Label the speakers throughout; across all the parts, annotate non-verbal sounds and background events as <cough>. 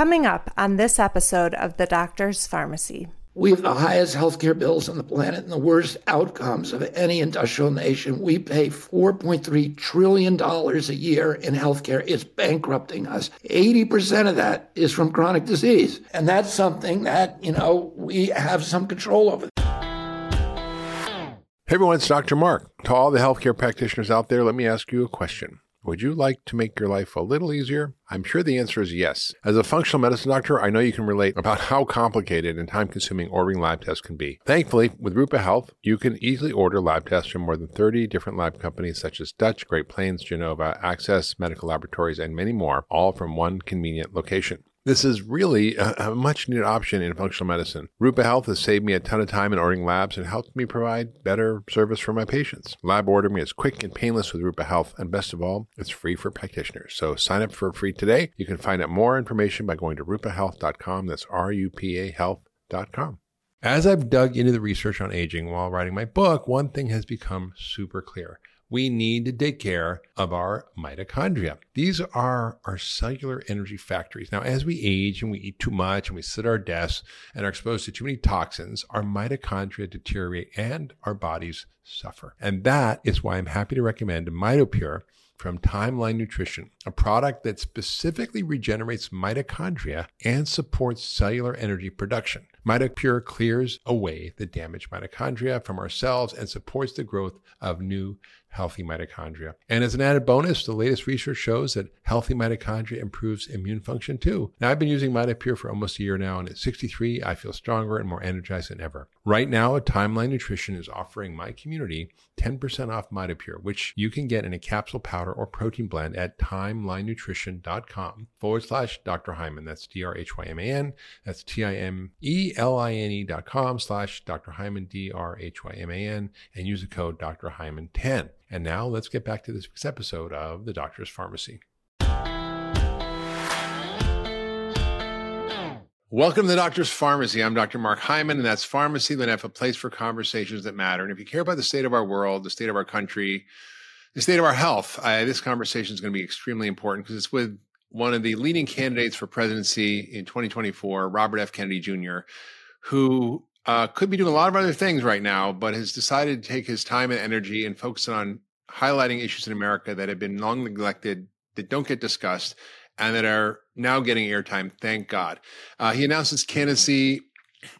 Speaker 1: Coming up on this episode of The Doctor's Farmacy.
Speaker 2: We have the highest healthcare bills on the planet and the worst outcomes of any industrial nation. We pay $4.3 trillion a year in healthcare. It's bankrupting us. 80% of that is from chronic disease. And that's something that, you know, we have some control over.
Speaker 3: Hey everyone, it's Dr. Mark. To all the healthcare practitioners out there, let me ask you a question. Would you like to make your life a little easier? I'm sure the answer is yes. As a functional medicine doctor, I know you can relate about <laughs> how complicated and time consuming ordering lab tests can be. Thankfully, with Rupa Health, you can easily order lab tests from more than 30 different lab companies such as Dutch, Great Plains, Genova, Access Medical Laboratories, and many more, all from one convenient location. This is really a, a, much needed option in functional medicine. Rupa Health has saved me a ton of time in ordering labs and helped me provide better service for my patients. Lab ordering is quick and painless with Rupa Health, and best of all, it's free for practitioners. So sign up for free today. You can find out more information by going to rupahealth.com. That's R U P A health.com. As I've dug into the research on aging while writing my book, one thing has become super clear we need to take care of our mitochondria. These are our cellular energy factories. Now, as we age and we eat too much and we sit at our desks and are exposed to too many toxins, our mitochondria deteriorate and our bodies suffer. And that is why I'm happy to recommend MitoPure from Timeline Nutrition, a product that specifically regenerates mitochondria and supports cellular energy production. MitoPure clears away the damaged mitochondria from our cells and supports the growth of new healthy mitochondria. And as an added bonus, the latest research shows that healthy mitochondria improves immune function too. Now, I've been using MitoPure for almost a year now, and at 63, I feel stronger and more energized than ever. Right now, Timeline Nutrition is offering my community 10% off MitoPure, which you can get in a capsule powder or protein blend at timelinenutrition.com forward slash Dr. Hyman. That's D R H Y M A N. That's T I M E L I N E dot com slash Dr. Hyman, D R H Y M A N, and use the code Dr. Hyman 10. And now let's get back to this week's episode of The Doctor's Farmacy. Welcome to the Doctor's Farmacy. I'm Dr. Mark Hyman, and that's Farmacy have a place for conversations that matter. And if you care about the state of our world, the state of our country, the state of our health, I, this conversation is going to be extremely important because it's with one of the leading candidates for presidency in 2024, Robert F. Kennedy Jr., who uh, could be doing a lot of other things right now, but has decided to take his time and energy and focus on highlighting issues in America that have been long neglected, that don't get discussed, and that are now getting airtime. Thank God. Uh, he announced his candidacy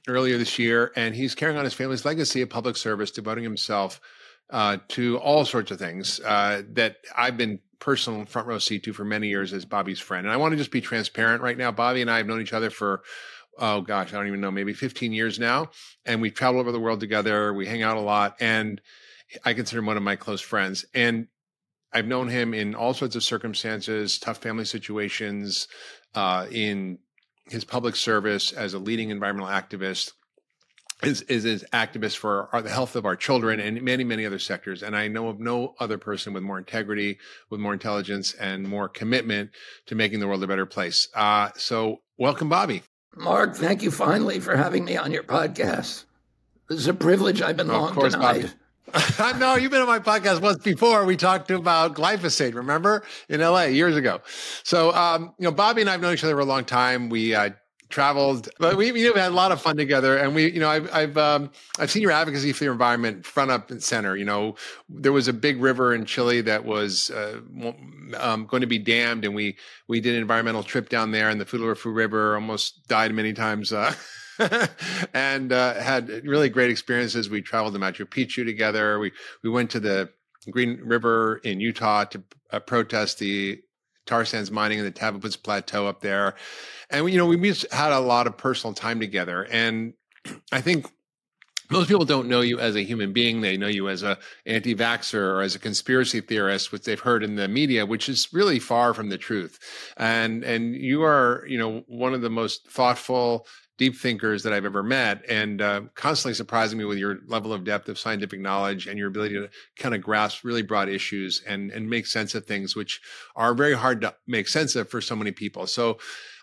Speaker 3: earlier this year, and he's carrying on his family's legacy of public service, devoting himself uh, to all sorts of things uh, that I've been personal front row seat to for many years as Bobby's friend. And I want to just be transparent right now. Bobby and I have known each other for oh gosh, I don't even know, maybe 15 years now. And we travel over the world together. We hang out a lot. And I consider him one of my close friends. And I've known him in all sorts of circumstances, tough family situations, uh, in his public service as a leading environmental activist, is is as activist for our, the health of our children and many many other sectors. And I know of no other person with more integrity, with more intelligence, and more commitment to making the world a better place. Uh, so welcome, Bobby.
Speaker 2: Mark, thank you finally for having me on your podcast. This is a privilege I've been long of course, denied. <laughs>
Speaker 3: no, you've been on my podcast once before. We talked about glyphosate, remember, in LA years ago. So, um, you know, Bobby and I have known each other for a long time. We uh, traveled, but we you know, we had a lot of fun together. And we, you know, I've I've um, I've seen your advocacy for the environment front up and center. You know, there was a big river in Chile that was uh, um, going to be dammed, and we we did an environmental trip down there, and the Futaleufú River almost died many times. Uh, <laughs> and uh, had really great experiences. We traveled to Machu Picchu together. We we went to the Green River in Utah to uh, protest the tar sands mining in the Tavaputs Plateau up there. And, you know, we just had a lot of personal time together. And <clears throat> I think most people don't know you as a human being. They know you as a anti-vaxxer or as a conspiracy theorist, which they've heard in the media, which is really far from the truth. And and you are, you know, one of the most thoughtful, deep thinkers that I've ever met, and uh, constantly surprising me with your level of depth of scientific knowledge and your ability to kind of grasp really broad issues and and make sense of things, which are very hard to make sense of for so many people. So.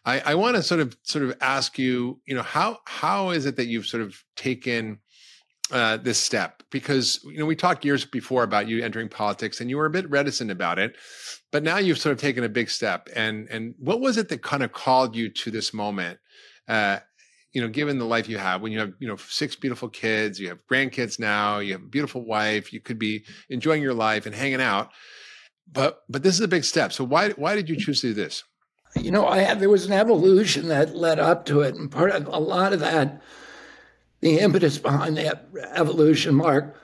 Speaker 3: I, I want to sort of sort of ask you, you know, how how is it that you've sort of taken uh, this step? Because you know we talked years before about you entering politics, and you were a bit reticent about it, but now you've sort of taken a big step. And and what was it that kind of called you to this moment? Uh, you know, given the life you have, when you have you know six beautiful kids, you have grandkids now, you have a beautiful wife, you could be enjoying your life and hanging out. But but this is a big step. So why why did you choose to do this?
Speaker 2: You know, I had, there was an evolution that led up to it, and part of a lot of that, the impetus behind that evolution, Mark,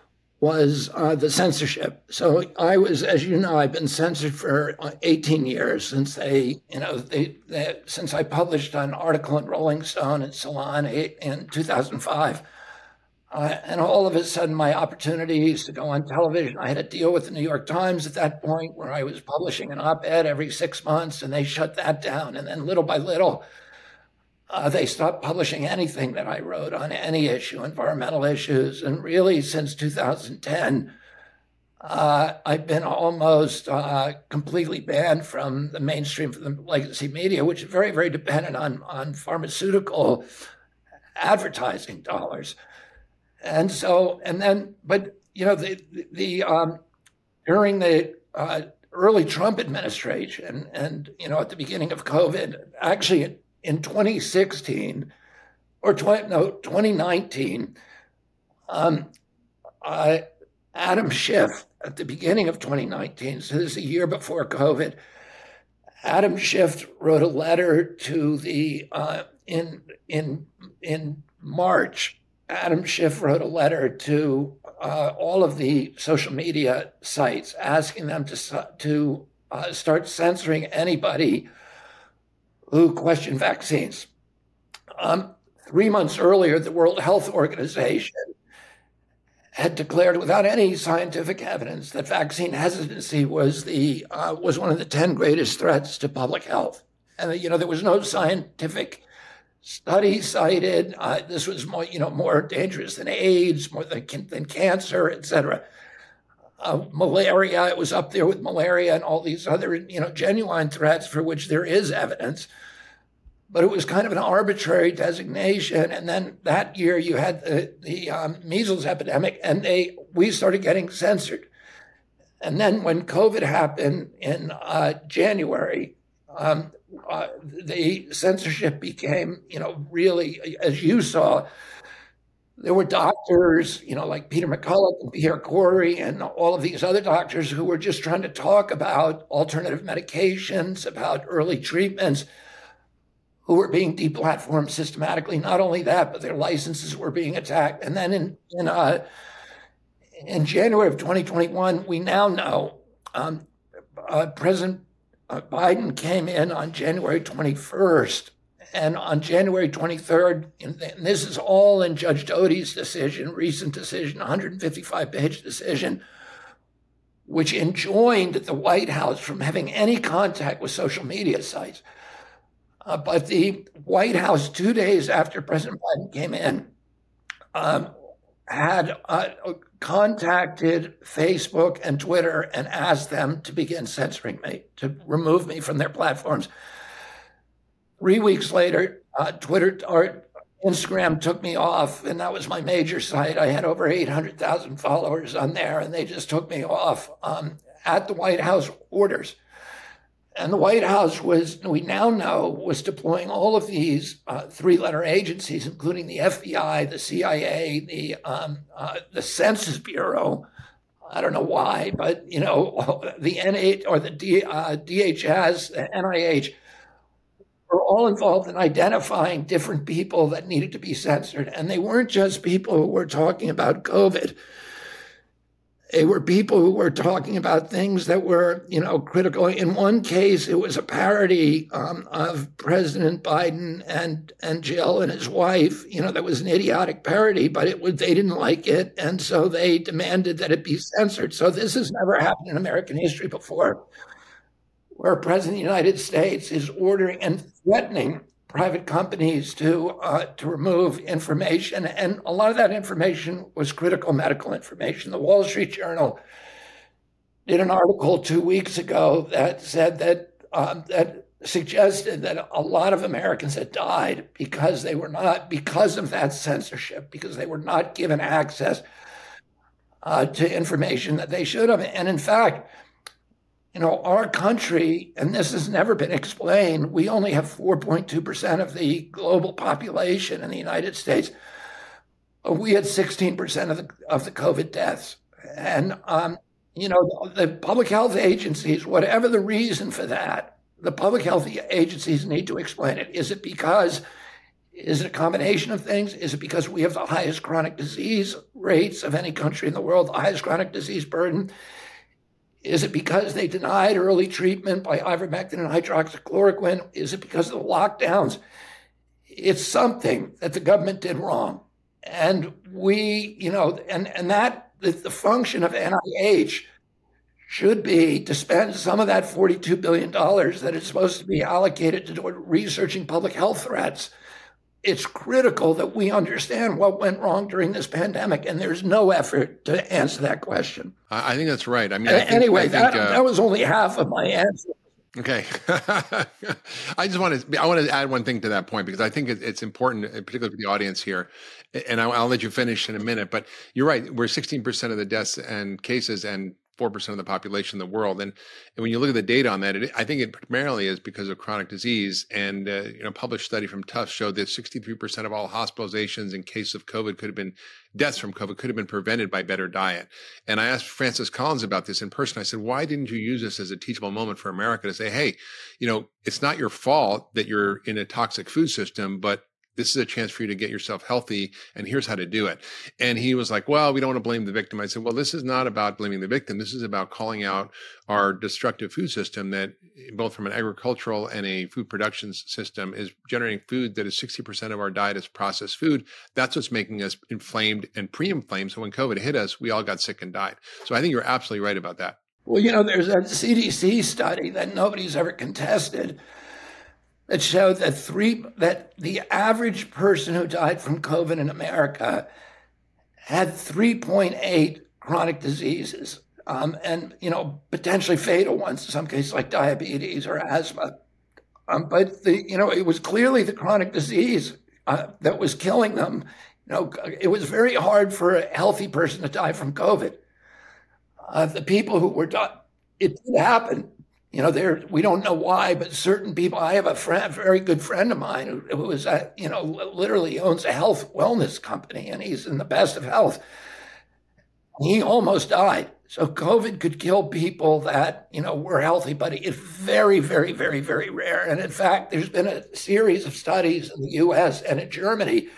Speaker 2: was uh, the censorship. So I was, as you know, I've been censored for uh, 18 years since they, you know, they, they since I published an article in Rolling Stone and Salon in 2005. Uh, and all of a sudden, my opportunities to go on television. I had a deal with the New York Times at that point where I was publishing an op ed every six months, and they shut that down. And then little by little, uh, they stopped publishing anything that I wrote on any issue, environmental issues. And really, since 2010, uh, I've been almost uh, completely banned from the mainstream, from the legacy media, which is very, very dependent on, on pharmaceutical advertising dollars. And so, and then, but you know, the the um, during the uh, early Trump administration, and you know, at the beginning of COVID, actually in 2016 or 20, no 2019, um, uh, Adam Schiff at the beginning of 2019, so this is a year before COVID. Adam Schiff wrote a letter to the uh, in in in March Adam Schiff wrote a letter to uh, all of the social media sites asking them to, to uh, start censoring anybody who question vaccines. Um, three months earlier, the World Health Organization had declared without any scientific evidence that vaccine hesitancy was the uh, was one of the 10 greatest threats to public health and you know there was no scientific study cited uh, this was more, you know, more dangerous than AIDS, more than, than cancer, et cetera. Malaria, it was up there with malaria and all these other, you know, genuine threats for which there is evidence. But it was kind of an arbitrary designation. And then that year you had the, the um, measles epidemic, and they we started getting censored. And then when COVID happened in uh, January, um, uh, the censorship became, you know, really, as you saw, there were doctors, you know, like Peter McCullough and Pierre Kory and all of these other doctors who were just trying to talk about alternative medications, about early treatments, who were being deplatformed systematically. Not only that, but their licenses were being attacked. And then in in, uh, in January of 2021, we now know um, uh, President uh, Biden came in on January 21st. And on January 23rd, and this is all in Judge Doughty's decision, recent decision, 155 page decision, which enjoined the White House from having any contact with social media sites. Uh, but the White House, two days after President Biden came in, um, had uh, contacted Facebook and Twitter and asked them to begin censoring me, to remove me from their platforms. Three weeks later, uh, Twitter or Instagram took me off, and that was my major site. I had over 800,000 followers on there, and they just took me off um, at the White House orders. And the White House was, we now know, was deploying all of these uh, three letter agencies, including the FBI, the CIA, the, um, uh, the Census Bureau. I don't know why, but, you know, <laughs> the N8 or the D, uh, DHS, the NIH were all involved in identifying different people that needed to be censored. And they weren't just people who were talking about COVID they were people who were talking about things that were, you know, critical. In one case, it was a parody um, of President Biden and and Jill and his wife. You know, that was an idiotic parody, but it was they didn't like it, and so they demanded that it be censored. So this has never happened in American history before, where president of the United States is ordering and threatening private companies to uh, to remove information, and a lot of that information was critical medical information. The Wall Street Journal did an article two weeks ago that said that um, that suggested that a lot of Americans had died because they were not, because of that censorship, because they were not given access uh, to information that they should have. And in fact, you know, our country, and this has never been explained, we only have 4.2% of the global population in the United States. We had 16% of the, of the COVID deaths. And, um, you know, the, public health agencies, whatever the reason for that, the public health agencies need to explain it. Is it because is it a combination of things? Is it because we have the highest chronic disease rates of any country in the world, the highest chronic disease burden? Is it because they denied early treatment by ivermectin and hydroxychloroquine? Is it because of the lockdowns? It's something that the government did wrong. And we, you know, and, and that the, the function of NIH should be to spend some of that $42 billion that is supposed to be allocated to researching public health threats it's critical that we understand what went wrong during this pandemic, and there's no effort to answer that question.
Speaker 3: I think that's right. I mean,
Speaker 2: I
Speaker 3: think,
Speaker 2: anyway,
Speaker 3: I
Speaker 2: think, that, uh, that was only half of my answer.
Speaker 3: Okay, <laughs> I just want to I want to add one thing to that point because I think it's important, particularly for the audience here, and I'll, I'll let you finish in a minute. But you're right; we're 16 percent of the deaths and cases, and four percent of the population in the world. And, and when you look at the data on that, it, I think it primarily is because of chronic disease. And uh, you know, published study from Tufts showed that sixty three percent of all hospitalizations in case of COVID could have been deaths from COVID could have been prevented by better diet. And I asked Francis Collins about this in person. I said, why didn't you use this as a teachable moment for America to say, hey, you know, it's not your fault that you're in a toxic food system, but this is a chance for you to get yourself healthy and here's how to do it. And he was like well we don't want to blame the victim. I said well this is not about blaming the victim. This is about calling out our destructive food system that both from an agricultural and a food production system is generating food that is 60% of our diet is processed food. That's what's making us inflamed and pre-inflamed so when covid hit us we all got sick and died. So i think you're absolutely right about that.
Speaker 2: Well you know there's a cdc study that nobody's ever contested that showed that three that the average person who died from COVID in America had 3.8 chronic diseases, um, and you know potentially fatal ones in some cases like diabetes or asthma. Um, but the you know it was clearly the chronic disease uh, that was killing them. You know, it was very hard for a healthy person to die from COVID. Uh, the people who were it did happen, you know, there we don't know why, but certain people. I have a friend, a very good friend of mine, who, who is, a, you know, literally owns a health wellness company, and he's in the best of health. He almost died. So COVID could kill people that you know were healthy, but it's very, very, very, very rare. And in fact, there's been a series of studies in the U.S. and in Germany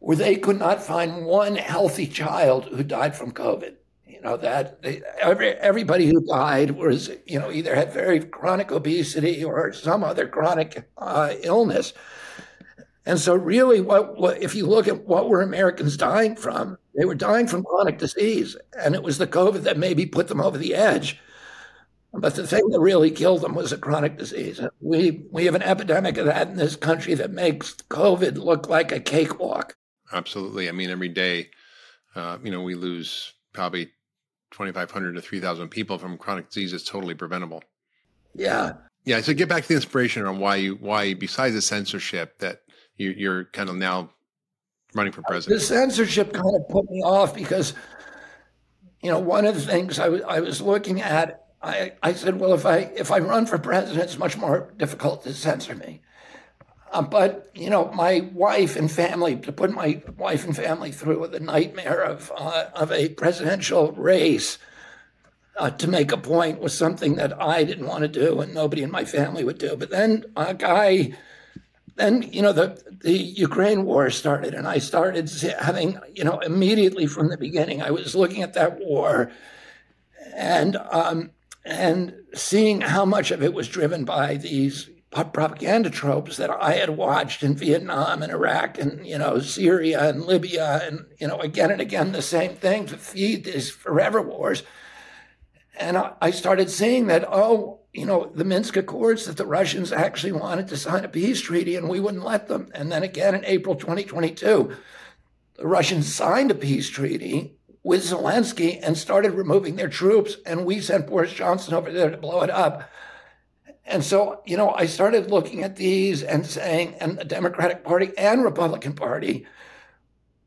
Speaker 2: where they could not find one healthy child who died from COVID you know that they, every, everybody who died was you know either had very chronic obesity or some other chronic uh, illness. And so really what, what if you look at what were americans dying from they were dying from chronic disease and it was the covid that maybe put them over the edge. But the thing that really killed them was a chronic disease. We we have an epidemic of that in this country that makes covid look like a cakewalk.
Speaker 3: Absolutely. I mean every day uh, you know we lose probably 2,500 to 3,000 people from chronic disease is totally preventable.
Speaker 2: Yeah.
Speaker 3: Yeah. So get back to the inspiration on why you, why besides the censorship that you, you're kind of now running for president.
Speaker 2: The censorship kind of put me off because, you know, one of the things I was, I was looking at, I, I said, well, if I, if I run for president, it's much more difficult to censor me. Uh, but you know, my wife and family to put my wife and family through the nightmare of uh, of a presidential race uh, to make a point was something that I didn't want to do, and nobody in my family would do. But then a guy, then you know, the the Ukraine war started, and I started having you know immediately from the beginning, I was looking at that war, and um, and seeing how much of it was driven by these propaganda tropes that I had watched in Vietnam and Iraq and you know Syria and Libya and you know again and again the same thing to feed these forever wars. And I started seeing that oh you know the Minsk Accords that the Russians actually wanted to sign a peace treaty and we wouldn't let them. And then again in April 2022, the Russians signed a peace treaty with Zelensky and started removing their troops, and we sent Boris Johnson over there to blow it up And so, you know, I started looking at these and saying, and the Democratic Party and Republican Party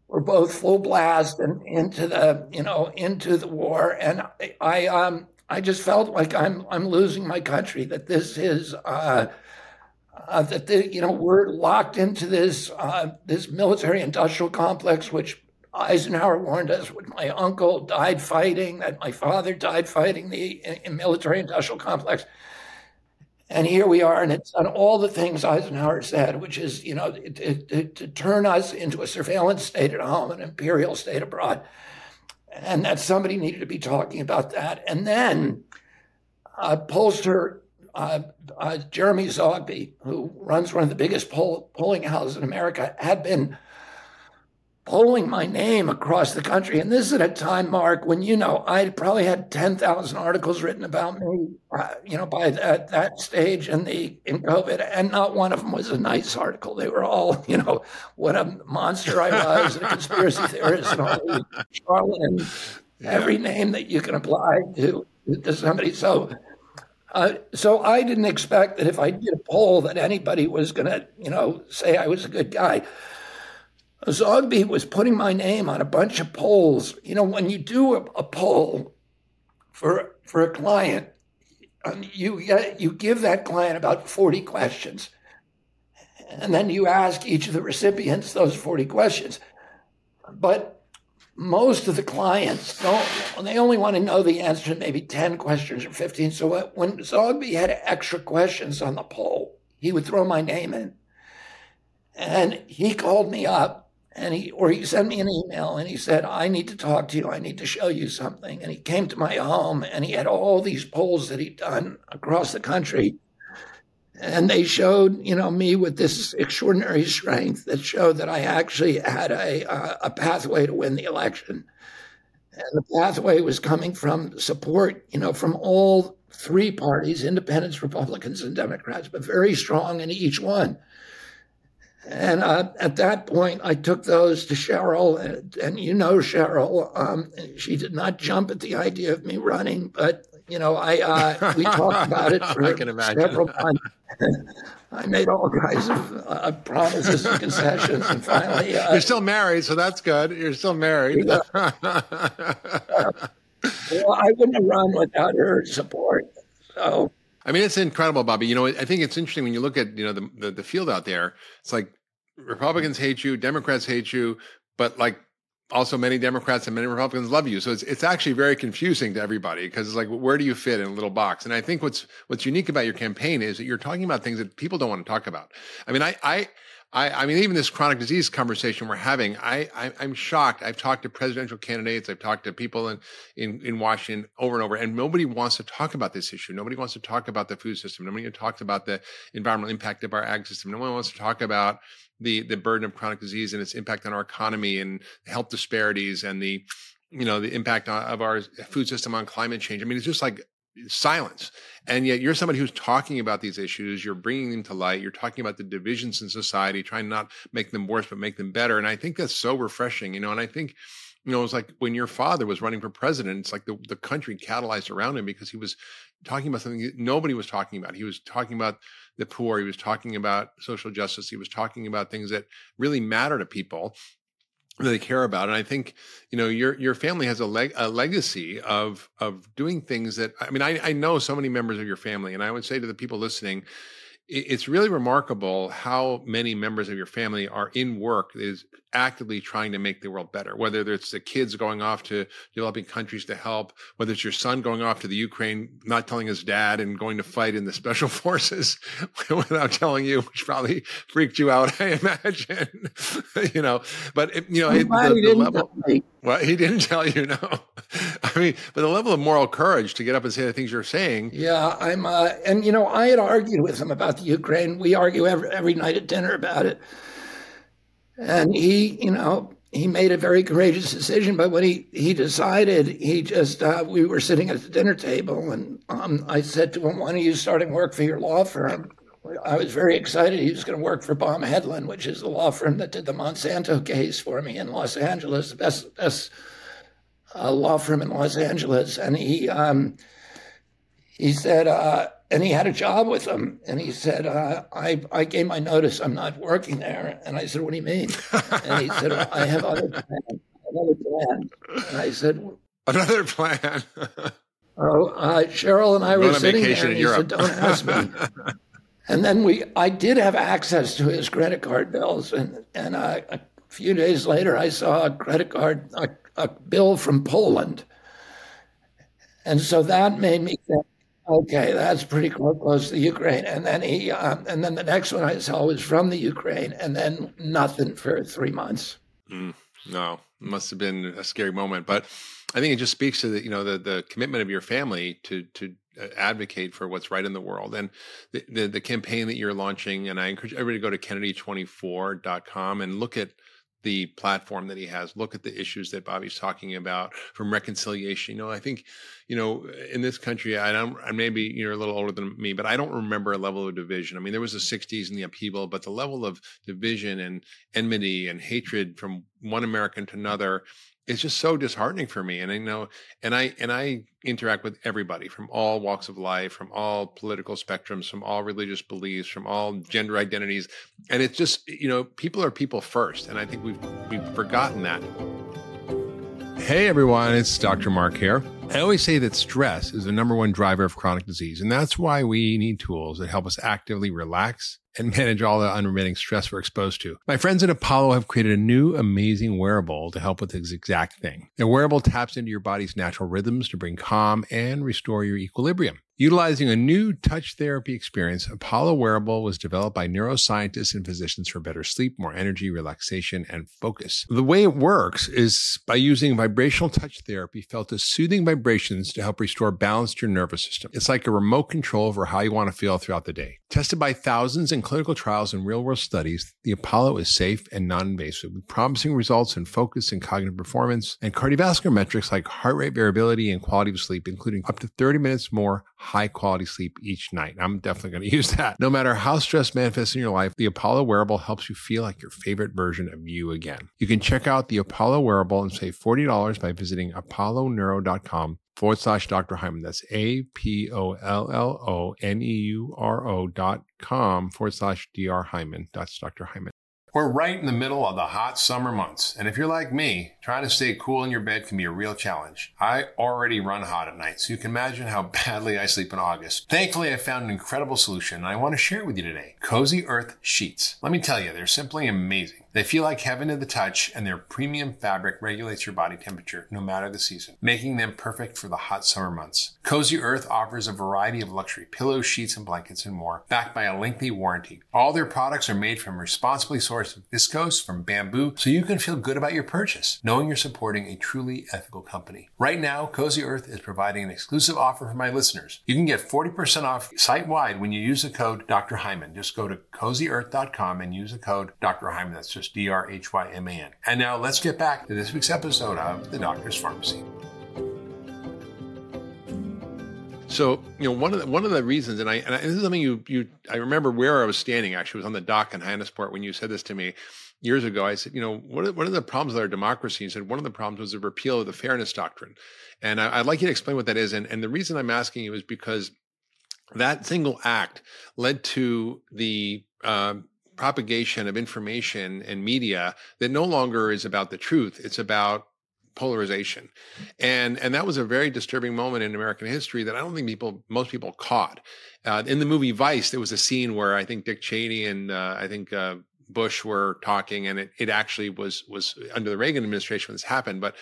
Speaker 2: were both full blast and into the, you know, into the war. And I, I um, I just felt like I'm, I'm losing my country. That this is, uh, uh, that the, you know, we're locked into this, uh, this military-industrial complex, which Eisenhower warned us when my uncle died fighting, that my father died fighting the military-industrial complex and here we are, and it's done all the things Eisenhower said, which is, you know, to, to, to turn us into a surveillance state at home, an imperial state abroad. And that somebody needed to be talking about that. And then uh, pollster uh, uh, Jeremy Zogby, who runs one of the biggest poll, polling houses in America, had been polling my name across the country. And this is at a time, Mark, when, you know, I probably had 10,000 articles written about me, uh, you know, by that, that stage in the in COVID. And not one of them was a nice article. They were all, <laughs> you know, what a monster I was, a conspiracy theorist, and all charlatan, <laughs> yeah. every name that you can apply to, to somebody. So, uh, so I didn't expect that if I did a poll that anybody was going to, you know, say I was a good guy. Zogby was putting my name on a bunch of polls. You know, when you do a, a poll for for a client, um, you you give that client about forty questions, and then you ask each of the recipients those forty questions. But most of the clients don't; they only want to know the answer to maybe ten questions or fifteen. So when Zogby had extra questions on the poll, he would throw my name in, and he called me up and he or he sent me an email and he said i need to talk to you. I need to show you something. And he came to my home and he had all these polls that he'd done across the country. And they showed you know me with this extraordinary strength that showed that i actually had a, a pathway to win the election. And the pathway was coming from support you know from all three parties independents republicans and democrats but very strong in each one and uh, at that point, I took those to Cheryl, and, and you know Cheryl. Um, she did not jump at the idea of me running, but you know, I uh, we talked <laughs> about it for several months. <laughs> I made all kinds of uh, promises and concessions, and finally,
Speaker 3: uh, you're still married, so that's good. You're still married.
Speaker 2: Yeah. <laughs> well, I wouldn't have run without her support. So
Speaker 3: I mean, it's incredible, Bobby. You know, I think it's interesting when you look at you know the, the, the field out there. It's like Republicans hate you, Democrats hate you, but like also many Democrats and many Republicans love you. So it's it's actually very confusing to everybody because it's like where do you fit in a little box? And I think what's what's unique about your campaign is that you're talking about things that people don't want to talk about. I mean, I I I, I, mean, even this chronic disease conversation we're having, I, I, am shocked. I've talked to presidential candidates, I've talked to people in, in, in Washington over and over, and nobody wants to talk about this issue. Nobody wants to talk about the food system. Nobody talks about the environmental impact of our ag system. No one wants to talk about the the burden of chronic disease and its impact on our economy and health disparities and the you know the impact of our food system on climate change. I mean, it's just like silence. And yet you're somebody who's talking about these issues. You're bringing them to light. You're talking about the divisions in society, trying not make them worse, but make them better. And I think that's so refreshing, you know, and I think, you know, it was like when your father was running for president, it's like the, the country catalyzed around him because he was talking about something nobody was talking about. He was talking about the poor. He was talking about social justice. He was talking about things that really matter to people that they care about. And I think, you know, your your family has a, leg, a legacy of of doing things that I mean, I, I know so many members of your family, and I would say to the people listening, it's really remarkable how many members of your family are in work is actively trying to make the world better whether it's the kids going off to developing countries to help whether it's your son going off to the ukraine not telling his dad and going to fight in the special <laughs> forces <laughs> without telling you which probably freaked you out <laughs> i imagine you know but it, you know it, the, the level well he didn't tell you no i mean but the level of moral courage to get up and say the things you're saying
Speaker 2: yeah i'm uh, and you know i had argued with him about the Ukraine. We argue every, every night at dinner about it. And he, you know, he made a very courageous decision. But when he, he decided, he just, uh, we were sitting at the dinner table, and um, I said to him, When are you starting work for your law firm? I was very excited. He was going to work for Baum Hedlund, which is the law firm that did the Monsanto case for me in Los Angeles, the best, best uh, law firm in Los Angeles. And he, um, he said, uh, and he had a job with them. And he said, uh, I, I gave my notice. I'm not working there. And I said, What do you mean? And he said, I have other plans. Another plan. And I said,
Speaker 3: Another plan. <laughs>
Speaker 2: oh, uh, Cheryl and I were sitting there, and he Europe. said, "Don't ask me." <laughs> and then we, I did have access to his credit card bills, and and uh, a few days later, I saw a credit card, a, a bill from Poland, and so that made me think, okay, that's pretty close to Ukraine. And then he, um, and then the next one I saw was from the Ukraine, and then nothing for three months.
Speaker 3: Mm, no, it must have been a scary moment, but I think it just speaks to the you know the the commitment of your family to to uh, advocate for what's right in the world and the, the, the campaign that you're launching. And I encourage everybody to go to Kennedy24.com and look at the platform that he has. Look at the issues that Bobby's talking about from reconciliation. You know, I think, you know, in this country, I don't, I maybe you're a little older than me, but I don't remember a level of division. I mean, there was the 60s and the upheaval, but the level of division and enmity and hatred from one American to another it's just so disheartening for me and i know and i and i interact with everybody from all walks of life from all political spectrums from all religious beliefs from all gender identities and it's just you know people are people first and i think we've we've forgotten that. Hey everyone it's dr mark here I always say that stress is the number one driver of chronic disease, and that's why we need tools that help us actively relax and <laughs> manage all the unremitting stress we're exposed to. My friends at Apollo have created a new amazing wearable to help with this exact thing. The wearable taps into your body's natural rhythms to bring calm and restore your equilibrium. Utilizing a new touch therapy experience, Apollo Wearable was developed by neuroscientists and physicians for better sleep, more energy, relaxation, and focus. The way it works is by using vibrational touch therapy felt as soothing vibrations to help restore balance to your nervous system. It's like a remote control over how you want to feel throughout the day. Tested by thousands in clinical trials and real world studies, the Apollo is safe and non invasive with promising results in focus and cognitive performance and cardiovascular metrics like heart rate variability and quality of sleep, including up to 30 minutes more high quality sleep each night. I'm definitely going <laughs> to use that. No matter how stress manifests in your life, the Apollo wearable helps you feel like your favorite version of you again. You can check out the Apollo wearable and save $40 by visiting apolloneuro.com forward slash Dr. Hyman. That's A P O L L O N E U R O dot com forward slash Dr. Hyman. That's Dr. Hyman. We're right in the middle of the hot summer months. And if you're like me, trying to stay cool in your bed can be a real challenge. I already run hot at night, so you can imagine how <laughs> badly I sleep in August. Thankfully, I found an incredible solution and I want to share it with you today. Cozy Earth Sheets. Let me tell you, they're simply amazing. They feel like heaven to the touch, and their premium fabric regulates your body temperature no matter the season, making them perfect for the hot summer months. Cozy Earth offers a variety of luxury pillows, sheets, and blankets, and more, backed by a lengthy warranty. All their products are made from responsibly sourced viscose from bamboo, so you can feel good about your purchase, knowing you're supporting a truly ethical company. Right now, Cozy Earth is providing an exclusive offer for my listeners. You can get 40% off site wide when you use the code Dr. Hyman. Just go to cozyearth.com and use the code Dr. Hyman. That's just just D R H Y M A N. And now let's get back to this week's episode of The Doctor's Farmacy. So you know one of the, one of the reasons, and I and this is something you you I remember where I was standing actually was on the dock in Hyannisport when you said this to me years ago. I said, you know, what are, what are the problems with our democracy? You said one of the problems was the repeal of the fairness doctrine, and I, would like you to explain what that is. And and the reason I'm asking you is because that single act led to the uh, propagation of information and media that no longer is about the truth it's about polarization. And and that was a very disturbing moment in american history that i don't think people most people caught. Uh, in the movie vice there was a scene where i think dick cheney and uh, i think uh, bush were talking and it, it actually was was under the reagan administration when this happened but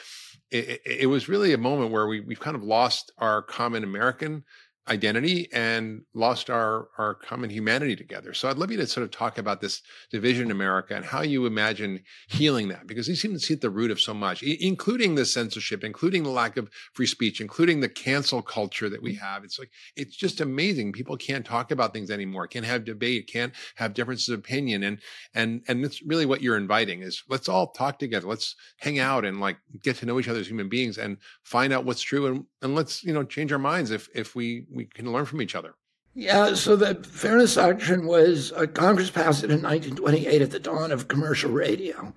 Speaker 3: it, it, it was really a moment where we, we've kind of lost our common american identity and lost our our common humanity together. So I'd love you to sort of talk about this division in America and how you imagine healing that, because you seem to see at the root of so much, including the censorship, including the lack of free speech, including the cancel culture that we mm-hmm. have. It's like it's just amazing. People can't talk about things anymore, can't have debate, can't have differences of opinion, and and and that's really what you're inviting is let's all talk together, let's hang mm-hmm. out and like get to know each other as human beings and find out what's true and and let's you know change our minds if if we we can learn from each other.
Speaker 2: Yeah, so the fairness doctrine was uh, Congress passed it in 1928 at the dawn of commercial radio,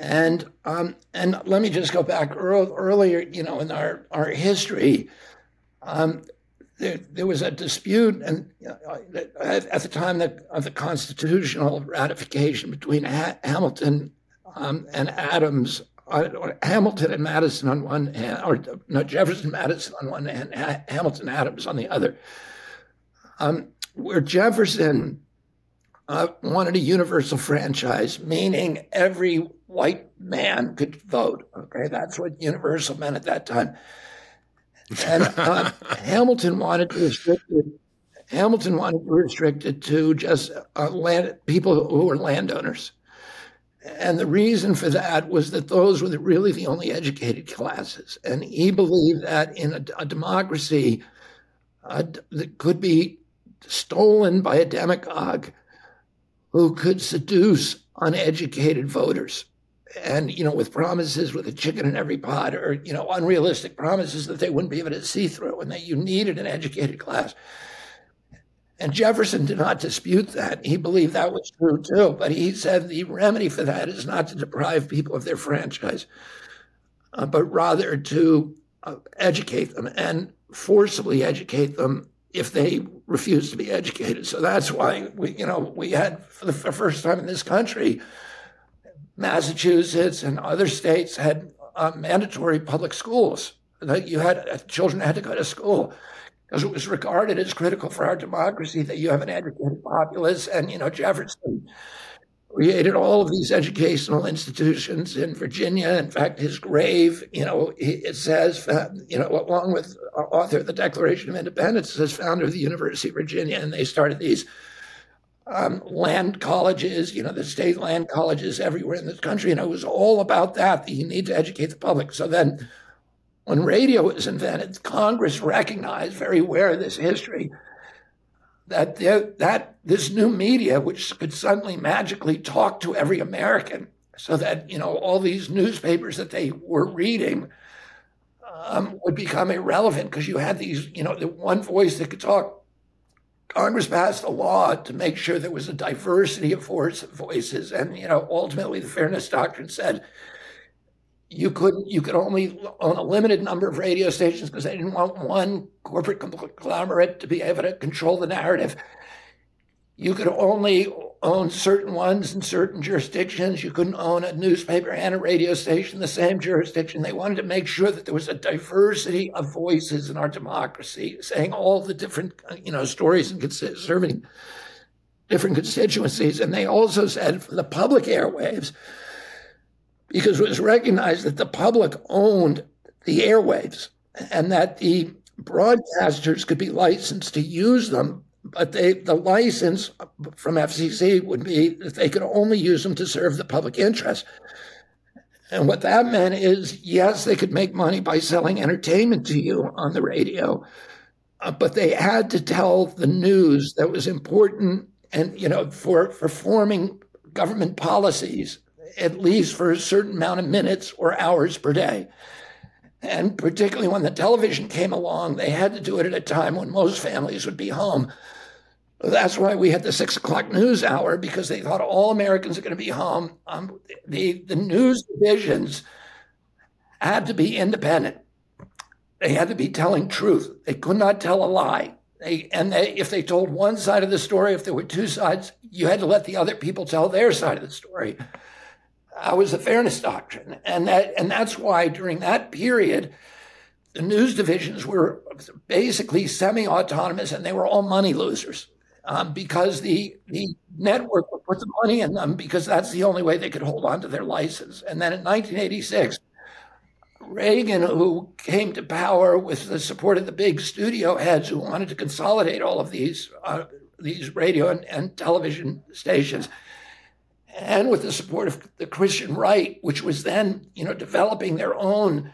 Speaker 2: and um, and let me just go back earlier. You know, in our our history, um, there, there was a dispute, and at the time of the constitutional ratification between ha- Hamilton um, and Adams, uh, Hamilton and Madison on one hand, or no, Jefferson Madison on one hand, ha- Hamilton Adams on the other. Um, where Jefferson uh, wanted a universal franchise, meaning every white man could vote. Okay, that's what universal meant at that time. And uh, <laughs> Hamilton wanted to restrict it. Hamilton wanted to restrict it to just uh, land people who were landowners. And the reason for that was that those were the, really the only educated classes. And he believed that in a, a democracy uh, that could be stolen by a demagogue who could seduce uneducated voters and you know with promises with a chicken in every pot or you know unrealistic promises that they wouldn't be able to see through and that you needed an educated class and jefferson did not dispute that he believed that was true too but he said the remedy for that is not to deprive people of their franchise uh, but rather to uh, educate them and forcibly educate them if they refuse to be educated. So that's why we, you know, we had for the first time in this country, Massachusetts and other states had uh, mandatory public schools. You had children had to go to school because it was regarded as critical for our democracy that you have an educated populace. And you know, Jefferson created all of these educational institutions in Virginia. In fact, his grave, you know, it says, you know, along with author of the Declaration of Independence, as founder of the University of Virginia, and they started these um, land colleges, you know, the state land colleges everywhere in this country, and it was all about that. That you need to educate the public. So then, when radio was invented, Congress recognized, very aware of this history, that that this new media, which could suddenly magically talk to every American, so that you know all these newspapers that they were reading um, would become irrelevant because you had these, you know, the one voice that could talk. Congress passed a law to make sure there was a diversity of voices, and you know, ultimately, the Fairness Doctrine said you couldn't you could only own a limited number of radio stations because they didn't want one corporate conglomerate to be able to control the narrative. You could only own certain ones in certain jurisdictions. You couldn't own a newspaper and a radio station in the same jurisdiction. They wanted to make sure that there was a diversity of voices in our democracy saying all the different you know stories and serving different constituencies. And they also said for the public airwaves because it was recognized that the public owned the airwaves and that the broadcasters could be licensed to use them, but they, the license from FCC would be that they could only use them to serve the public interest. And what that meant is, yes, they could make money by selling entertainment to you on the radio, uh, but they had to tell the news that was important and, you know, for, for forming government policies at least for a certain amount of minutes or hours per day. And particularly when the television came along, they had to do it at a time when most families would be home. That's why we had the six o'clock news hour because they thought all Americans are going to be home. Um, the, the news divisions had to be independent. They had to be telling truth. They could not tell a lie. They, and they, if they told one side of the story, if there were two sides, you had to let the other people tell their side of the story uh, was the fairness doctrine, and that and that's why during that period, the news divisions were basically semi-autonomous, and they were all money losers um, because the the network would put the money in them because that's the only way they could hold on to their license. And then in 1986. Reagan, who came to power with the support of the big studio heads who wanted to consolidate all of these uh, these radio and, and television stations, and with the support of the Christian right, which was then, you know, developing their own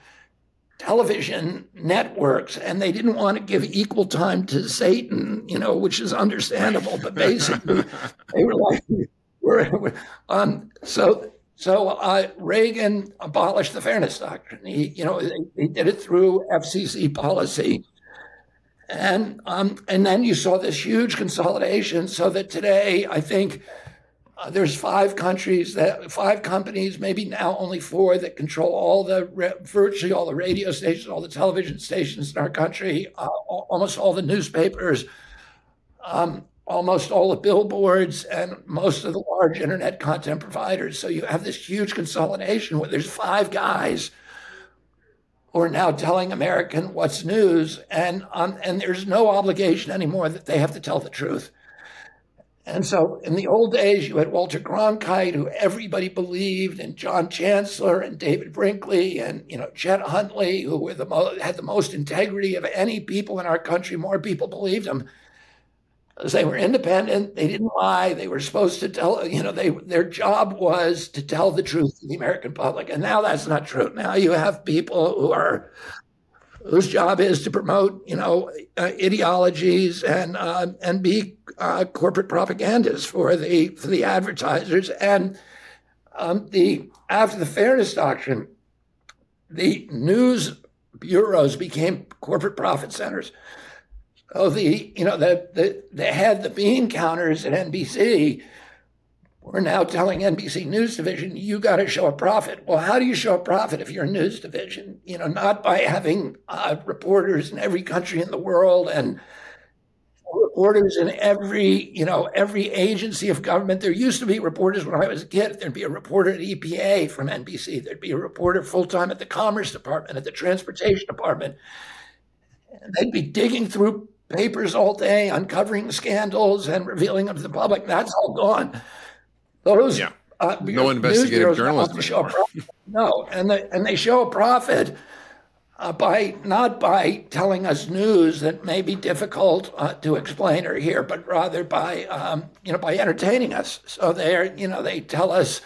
Speaker 2: television networks, and they didn't want to give equal time to Satan, you know, which is understandable. But basically, <laughs> they were like, we're, um, so so uh, Reagan abolished the Fairness Doctrine. He, you know, he did it through FCC policy. And um, and then you saw this huge consolidation, so that today I think Uh, there's five countries that five companies, maybe now only four, that control all the virtually all the radio stations, all the television stations in our country, uh, almost all the newspapers, um, almost all the billboards, and most of the large internet content providers. So you have this huge consolidation where there's five guys who are now telling American what's news, and um, and there's no obligation anymore that they have to tell the truth. And so in the old days, you had Walter Cronkite, who everybody believed, and John Chancellor and David Brinkley and you know Chet Huntley, who were the mo- had the most integrity of any people in our country. More people believed them. Because they were independent, they didn't lie. They were supposed to tell, you know, they their job was to tell the truth to the American public. And now that's not true. Now you have people who are whose job is to promote, you know, uh, ideologies and uh, and be uh, corporate propagandists for the for the advertisers. And um, the after the fairness doctrine, the news bureaus became corporate profit centers. So the you know the the they had the bean counters at NBC we're now telling NBC News Division, you got to show a profit. Well, how do you show a profit if you're a news division? You know, not by having uh, reporters in every country in the world and reporters in every, you know, every agency of government. There used to be reporters when I was a kid. There'd be a reporter at EPA from NBC. There'd be a reporter full time at the Commerce Department, at the Transportation Department. And they'd be digging through papers all day, uncovering scandals and revealing them to the public. That's all gone. Those
Speaker 3: yeah. Uh, no investigative journalism
Speaker 2: No, and they, and they show a profit uh, by not by telling us news that may be difficult uh, to explain or hear, but rather by um, you know by entertaining us. So they are you know they tell us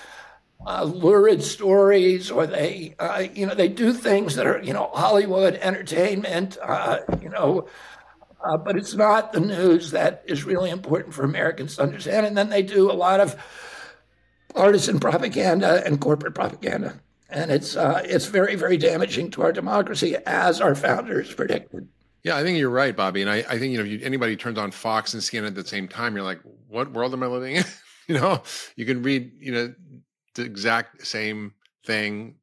Speaker 2: uh, lurid stories, or they uh, you know they do things that are you know Hollywood entertainment, uh, you know. but it's not the news that is really important for Americans to understand. And then they do a lot of partisan propaganda and corporate propaganda. And it's, uh, it's very, very damaging to our democracy, as our founders predicted.
Speaker 3: Yeah, I think you're right, Bobby. And I, I think, you know, if you, anybody turns on Fox and CNN at the same time, you're like, what world am I living in? <laughs> you know, you can read, you know, the exact same thing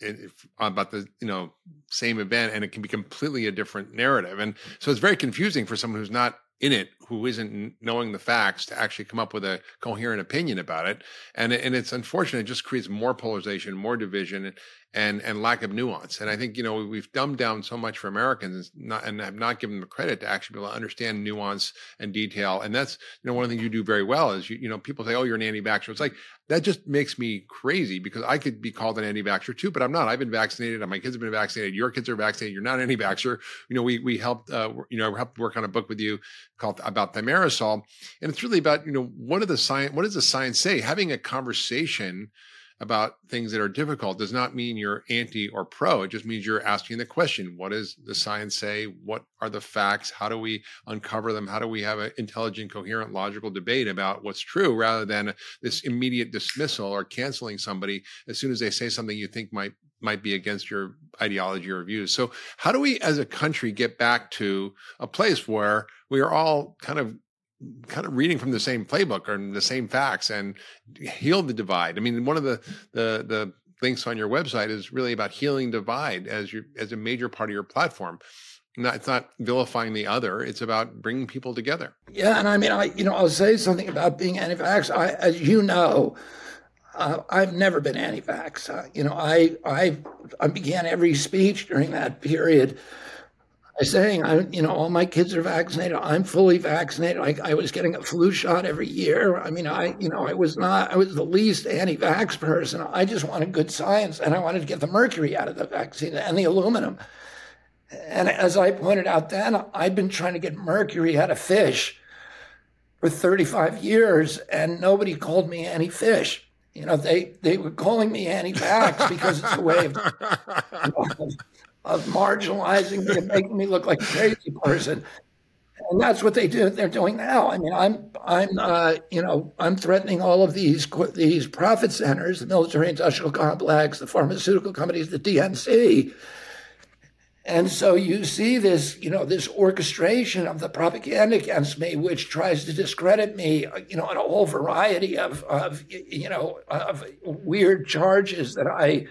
Speaker 3: if, about the you know same event and it can be completely a different narrative and so it's very confusing for someone who's not in it who isn't knowing the facts to actually come up with a coherent opinion about it. And and it's unfortunate it just creates more polarization more division and and lack of nuance and i think you know we've dumbed down so much for americans and, not, and have not given them the credit to actually be able to understand nuance and detail and that's you know one of the things you do very well is you you know people say oh you're an anti-vaxxer it's like that just makes me crazy because I could be called an anti-vaxxer too, but I'm not. I've been vaccinated. My kids have been vaccinated. Your kids are vaccinated. You're not an anti-vaxxer. You know, we we helped uh, you know helped work on a book with you called about thimerosal, and it's really about you know what are the science? What does the science say? Having a conversation about things that are difficult does not mean you're anti or pro. It just means you're asking the question what does the science say? What are the facts? How do we uncover them? How do we have an intelligent, coherent, logical debate about what's true rather than this immediate dismissal or canceling somebody as soon as they say something you think might might be against your ideology or views. So how do we as a country get back to a place where we are all kind of kind of reading from the same playbook or the same facts and heal the divide. I mean, one of the the the links on your website is really about healing divide as your as a major part of your platform. Not, it's not vilifying the other. It's about bringing people together.
Speaker 2: Yeah, and I mean, I you know, I'll say something about being anti-vax. I, as you know, uh, I've never been anti-vax. Uh, you know, I I I began every speech during that period saying, I, you know, all my kids are vaccinated. I'm fully vaccinated. I, I was getting a flu shot every year. I mean, I, you know, I was not, I was the least anti-vax person. I just wanted good science and I wanted to get the mercury out of the vaccine and the aluminum. And as I pointed out then, I'd been trying to get mercury out of fish for 35 years and nobody called me anti-fish. You know, they, they were calling me anti-vax because it's a way of, <laughs> <laughs> of marginalizing me and making me look like a crazy person. And that's what they do. They're doing now. I mean, I'm, I'm, uh, you know, I'm threatening all of these these profit centers, the military-industrial complex, the pharmaceutical companies, the DNC, And so you see this, you know, this orchestration of the propaganda against me, which tries to discredit me, you know, on a whole variety of, of you know, of weird charges that I,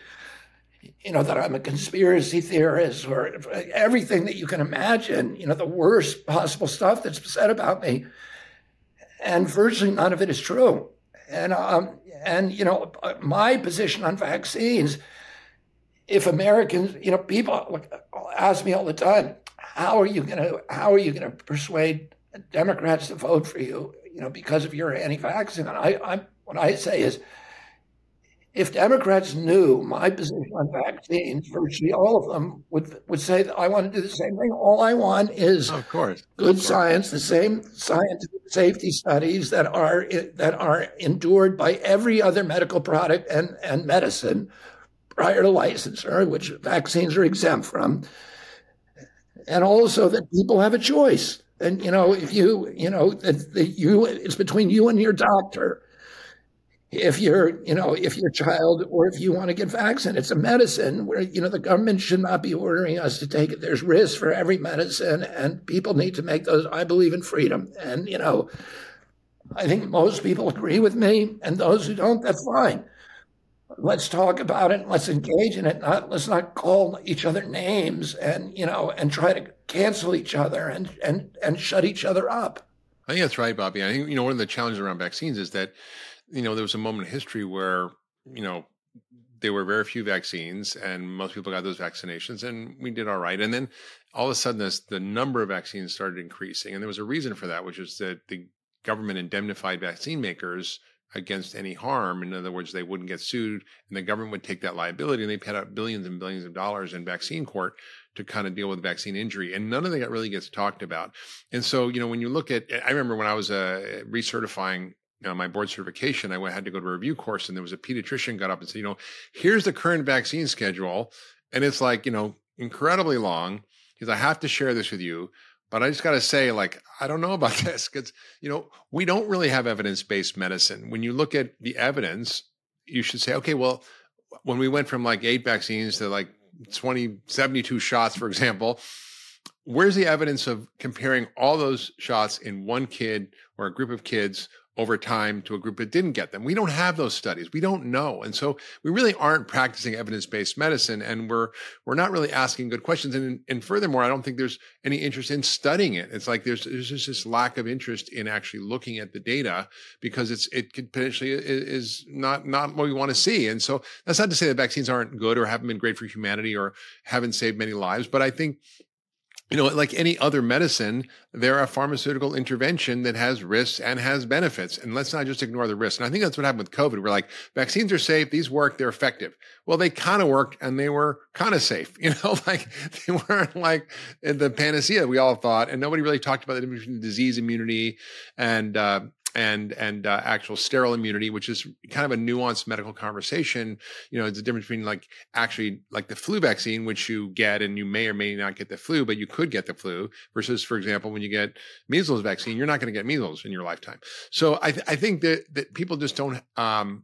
Speaker 2: you know, that I'm a conspiracy theorist or everything that you can imagine, you know, the worst possible stuff that's said about me. And virtually none of it is true. And, um, and you know, my position on vaccines if Americans, you know, people ask me all the time, how are you going to how are you going to persuade Democrats to vote for you? You know, because of your anti-vaccine. And I, I'm what I say is, if Democrats knew my position on vaccines, virtually all of them would would say that I want to do the same thing. All I want is,
Speaker 3: of course,
Speaker 2: good
Speaker 3: of course.
Speaker 2: science, the same scientific safety studies that are that are endured by every other medical product and and medicine prior to licensure, which vaccines are exempt from, and also that people have a choice. And you know, if you you know that you it's between you and your doctor. If you're you know if your child or if you want to get vaccinated, it's a medicine where you know the government should not be ordering us to take it. There's risks for every medicine, and people need to make those. I believe in freedom, and you know. I think most people agree with me, and those who don't, that's fine let's talk about it let's engage in it not let's not call each other names and you know and try to cancel each other and and and shut each other up
Speaker 3: i think that's right bobby i think you know one of the challenges around vaccines is that you know there was a moment in history where you know there were very few vaccines and most people got those vaccinations and we did all right and then all of a sudden this the number of vaccines started increasing and there was a reason for that which is that the government indemnified vaccine makers against any harm. In other words, they wouldn't get sued and the government would take that liability and they paid out billions and billions of dollars in vaccine court to kind of deal with vaccine injury. And none of that really gets talked about. And so, you know, when you look at, I remember when I was uh, recertifying you know, my board certification, I had to go to a review course and there was a pediatrician got up and said, you know, here's the current vaccine schedule. And it's like, you know, incredibly long. Because I have to share this with you. But I just got to say, like, I don't know about <laughs> this because, you know, we don't really have evidence based medicine. When you look at the evidence, you should say, okay, well, when we went from like eight vaccines to like 20, 72 shots, for example, where's the evidence of comparing all those shots in one kid or a group of kids over time to a group that didn't get them. We don't have those studies. We don't know. And so we really aren't practicing evidence-based medicine and we're we're not really asking good questions and and furthermore I don't think there's any interest in studying it. It's like there's there's just this lack of interest in actually looking at the data because it's it could potentially is not not what we want to see. And so that's not to say that vaccines aren't good or haven't been great for humanity or haven't saved many lives, but I think you know, like any other medicine, they're a pharmaceutical intervention that has risks and has benefits. And let's not just ignore the risks. And I think that's what happened with COVID. We're like, vaccines are safe, these work, they're effective. Well, they kind of worked and they were kind of safe, <laughs> you know, like they weren't like the panacea we all thought. And nobody really talked about the difference between disease immunity and uh, and and uh, actual sterile immunity, which is kind of a nuanced medical conversation. You know, it's the difference between like actually like the flu vaccine, which you get and you may or may not get the flu, but you could get the flu, versus, for example, when you get measles vaccine, you're not going to get measles in your lifetime. So I th- I think that that people just don't um,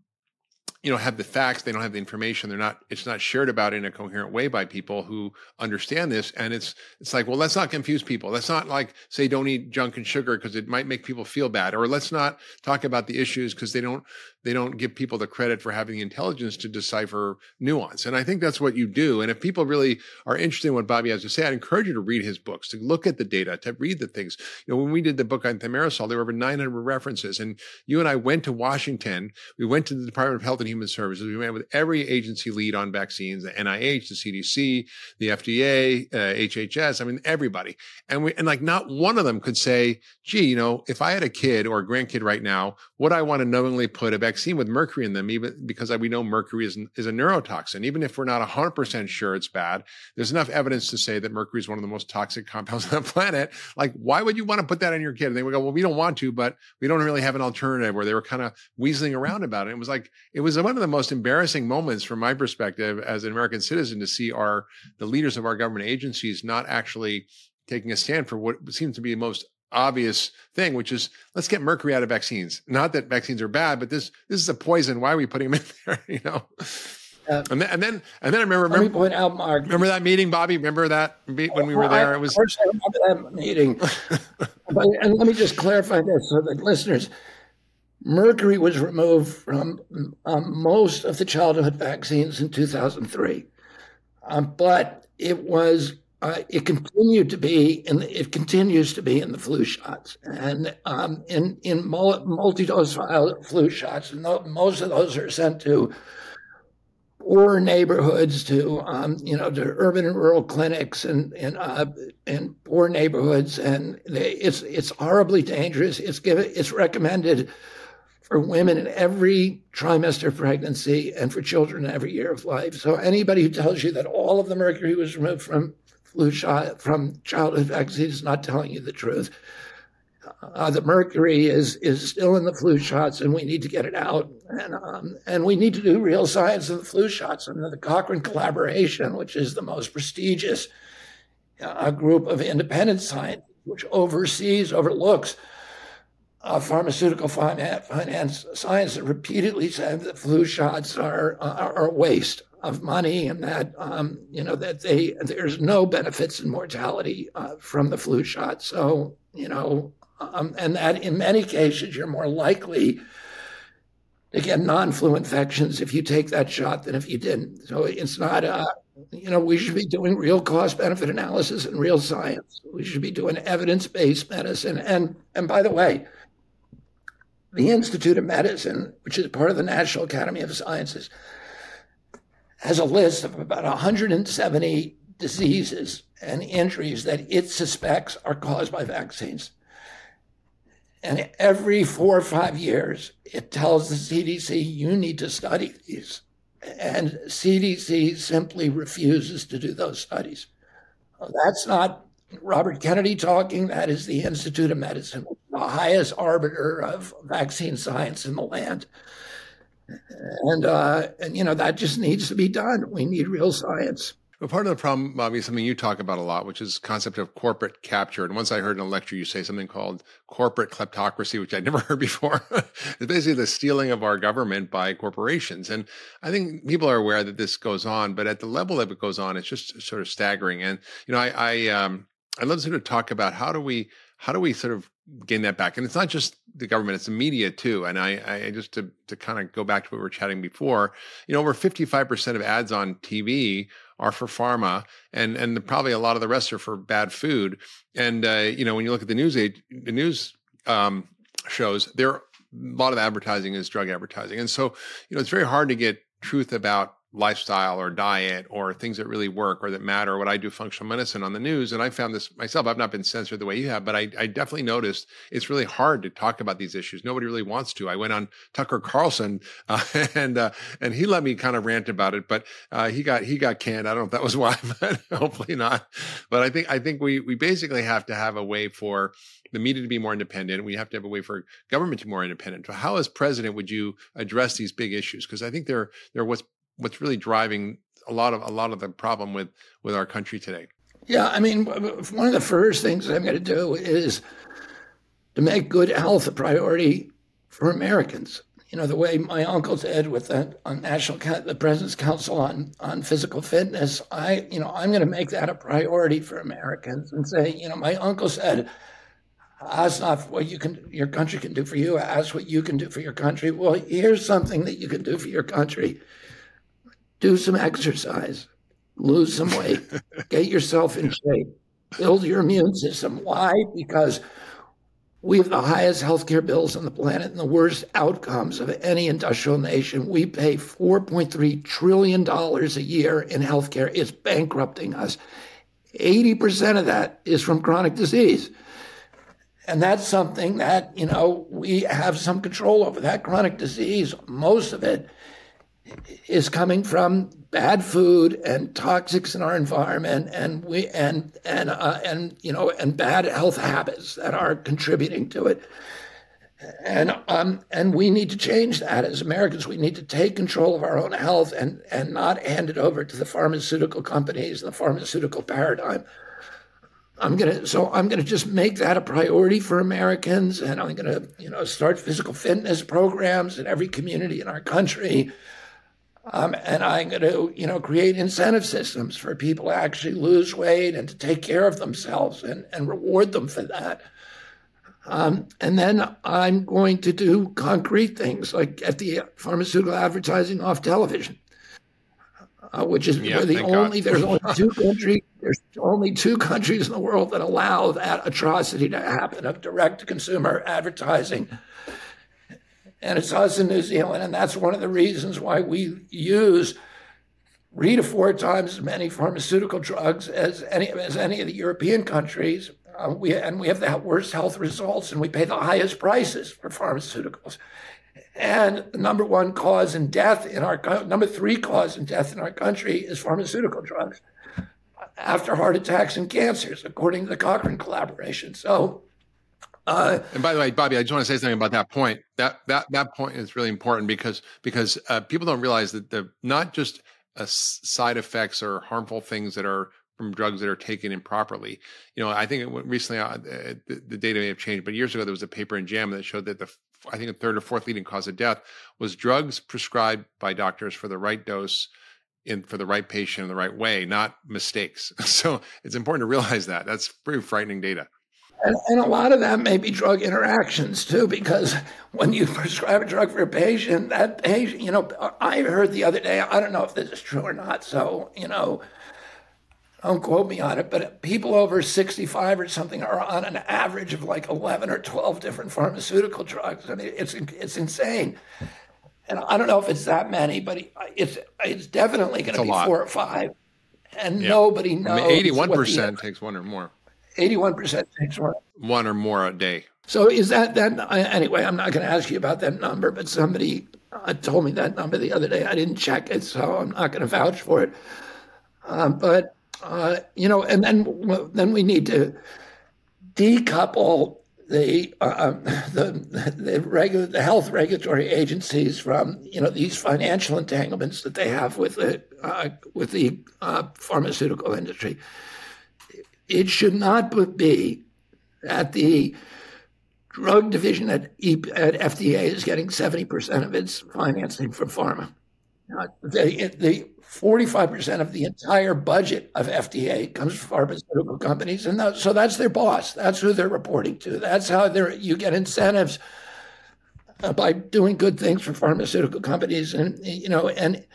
Speaker 3: you know have the facts they don't have the information they're not it's not shared about in a coherent way by people who understand this and it's it's like well let's not confuse people. Let's not like say don't eat junk and sugar because it might make people feel bad or let's not talk about the issues because they don't they don't give people the credit for having the intelligence to decipher nuance and i think that's what you do and if people really are interested in what bobby has to say i'd encourage you to read his books to look at the data to read the things. You know when we did the book on thimerosal there were over 900 references and you and i went to washington we went to the department of health and Human Services. We met with every agency lead on vaccines, the NIH, the CDC, the FDA, uh, HHS. I mean, everybody. And we, and like not one of them could say, gee, you know, if I had a kid or a grandkid right now, would I want to knowingly put a vaccine with mercury in them, even because we know mercury is, is a neurotoxin. Even if we're not 100% sure it's bad, there's enough evidence to say that mercury is one of the most toxic compounds <laughs> on the planet. Like, why would you want to put that in your kid? And they would go, well, we don't want to, but we don't really have an alternative where they were kind of weaseling around about it. It was like, it was one of the most embarrassing moments from my perspective as an American citizen to see our the leaders of our government agencies not actually taking a stand for what seems to be the most obvious thing, which is let's get mercury out of vaccines. Not that vaccines are bad, but this this is a poison. Why are we putting them <laughs> in there? You know. Uh, and, then, and then and then I remember.
Speaker 2: Me point out, Mark.
Speaker 3: Remember that meeting, Bobby? Remember that when we were there?
Speaker 2: it was. Of course, I remember that meeting. <laughs> but, and let me just clarify this so that listeners. Mercury was removed from um, most of the childhood vaccines in 2003, um, but it was uh, it continued to be and it continues to be in the flu shots. And um, in in multi-dose flu shots most of those are sent to poor neighborhoods to um, you know to urban and rural clinics and and uh, poor neighborhoods. And they, it's it's horribly dangerous. It's given it's recommended for women in every trimester of pregnancy and for children in every year of life. So anybody who tells you that all of the mercury was removed from flu shot from childhood vaccines is not telling you the truth. Uh, the mercury is is still in the flu shots, and we need to get it out. And um, and we need to do real science in the flu shots. And the Cochrane collaboration, which is the most prestigious uh, group of independent science, which oversees, overlooks uh, pharmaceutical finance, finance science, that repeatedly said that flu shots are are, are a waste of money and that um, you know that they there's no benefits in mortality uh, from the flu shot. So you know, um, and that in many cases you're more likely to get non-flu infections if you take that shot than if you didn't. So it's not uh, you know we should be doing real cost benefit analysis and real science. We should be doing evidence-based medicine. And and by the way. The Institute of Medicine, which is part of the National Academy of Sciences, has a list of about 170 diseases and injuries that it suspects are caused by vaccines. And every four or five years, it tells the CDC, you need to study these. And CDC simply refuses to do those studies. That's not Robert Kennedy talking. That is the Institute of Medicine, the highest arbiter of vaccine science in the land and uh, and you know that just needs to be done. We need real science.
Speaker 3: But part of the problem, Bobby, is something you talk about a lot, which is concept of corporate capture. And once I heard in a lecture you say something called corporate kleptocracy, which I'd <laughs> never heard before. it's basically the stealing of our government by corporations. And I think people are aware that this goes on, but at the level that it goes on, it's just sort of staggering. And you know, I I um I'd love to sort of talk about how do we how do we sort of gain that back? And it's not just the government; it's the media too. And I, I just to to kind of go back to what we were chatting before, you know, over fifty five percent of ads on TV are for pharma, and and probably a lot of the rest are for bad food. And uh, you know, when you look at the news age, the news um, shows, there a lot of advertising is drug advertising, and so you know, it's very hard to get truth about lifestyle or diet or things that really work or that matter. What I do functional medicine on the news, and I found this myself. I've not been censored the way you have, but I, I, definitely noticed it's really hard to talk about these issues. Nobody really wants to. I went on Tucker Carlson, <laughs> uh, and uh, and he let me kind of rant about it, but uh, he got he got canned. I don't know if that was <laughs> why, but hopefully not. But I think I think we we basically have to have a way for the media to be more independent. We have to have a way for government to be more independent. So how, as president, would you address these big issues? Because I think they're they're what's what's really driving a lot of a lot of the problem with with our country today.
Speaker 2: Yeah, I mean, one of the first things I'm going to do is to make good health a priority for Americans. You know, the way my uncle did with the on national the President's Council on on physical fitness. I, you know, I'm going to make that a priority for Americans and say, you know, my uncle said, ask not what you can your country can do for you ask what you can do for your country well here's something that you can do for your country do some exercise, lose some weight, <laughs> get yourself in shape, build your immune system. Why? Because we have the highest healthcare bills on the planet and the worst outcomes of any industrial nation. We pay $4.3 trillion a year in healthcare. It's bankrupting us. 80% of that is from chronic disease. And that's something that, you know, we have some control over. That chronic disease, most of it is coming from bad food and toxics in our environment and we and and uh, and you know and bad health habits that are contributing to it. And um and we need to change that. As Americans we need to take control of our own health and and not hand it over to the pharmaceutical companies and the pharmaceutical paradigm. I'm gonna so I'm gonna just make that a priority for Americans and I'm gonna you know start physical fitness programs in every community in our country Um, and I'm going to, you know, create incentive systems for people to actually lose weight and to take care of themselves and, and reward them for that. Um, and then I'm going to do concrete things like get the pharmaceutical advertising off television, uh, which is
Speaker 3: yeah,
Speaker 2: the only God. there's only <laughs> two countries there's only two countries in the world that allow that atrocity to happen of direct to consumer advertising and it's us in New Zealand. And that's one of the reasons why we use three to four times as many pharmaceutical drugs as any, as any of the European countries. Uh, we, and we have the worst health results, and we pay the highest prices for pharmaceuticals. And the number one cause in death in our number three cause in death in our country is pharmaceutical drugs after heart attacks and cancers, according to the Cochrane collaboration. So
Speaker 3: uh, and by the way, Bobby, I just want to say something about that point. That that that point is really important because because uh, people don't realize that the not just uh, side effects or harmful things that are from drugs that are taken improperly. You know, I think recently uh, the, the, data may have changed, but years ago there was a paper in JAMA that showed that the I think a third or fourth leading cause of death was drugs prescribed by doctors for the right dose in for the right patient in the right way, not mistakes. <laughs> So it's important to realize that. That's pretty frightening data.
Speaker 2: And, and, a lot of that may be drug interactions too, because when you <laughs> prescribe a drug for a patient, that patient, you know, I heard the other day, I don't know if this is true or not, so, you know, don't quote me on it, but people over 65 or something are on an average of like 11 or 12 different pharmaceutical drugs. I mean, it's, it's insane. And I don't know if it's that many, but it's, it's definitely going to be lot. four or five. And yeah. nobody knows. I
Speaker 3: mean, 81% the, takes one or more.
Speaker 2: 81% takes one.
Speaker 3: One or more a day.
Speaker 2: So is that that anyway? I'm not going to ask you about that number, but somebody uh, told me that number the other day. I didn't check it, so I'm not going to vouch for it. Um, but uh, you know, and then then we need to decouple the uh, um, <laughs> the the regular the health regulatory agencies from you know these financial entanglements that they have with the uh, with the uh, pharmaceutical industry. It should not be that the drug division at, at FDA is getting 70% of its financing from pharma. The, the 45% of the entire budget of FDA comes from pharmaceutical companies. And that, so that's their boss. That's who they're reporting to. That's how they're, you get incentives uh, by doing good things for pharmaceutical companies. And, you know, and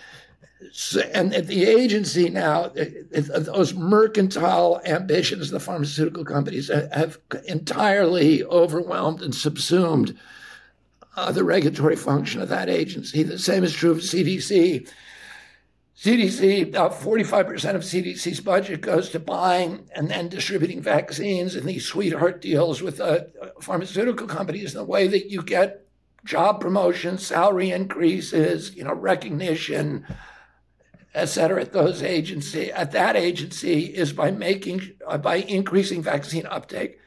Speaker 2: and the agency now, those mercantile ambitions, of the pharmaceutical companies have entirely overwhelmed and subsumed uh, the regulatory function of that agency. The same is true of CDC. CDC, about 45% of CDC's budget goes to buying and then distributing vaccines and these sweetheart deals with uh, pharmaceutical companies. In the way that you get job promotions, salary increases, you know, recognition, et cetera, at those agency, at that agency is by making, uh, by increasing vaccine uptake.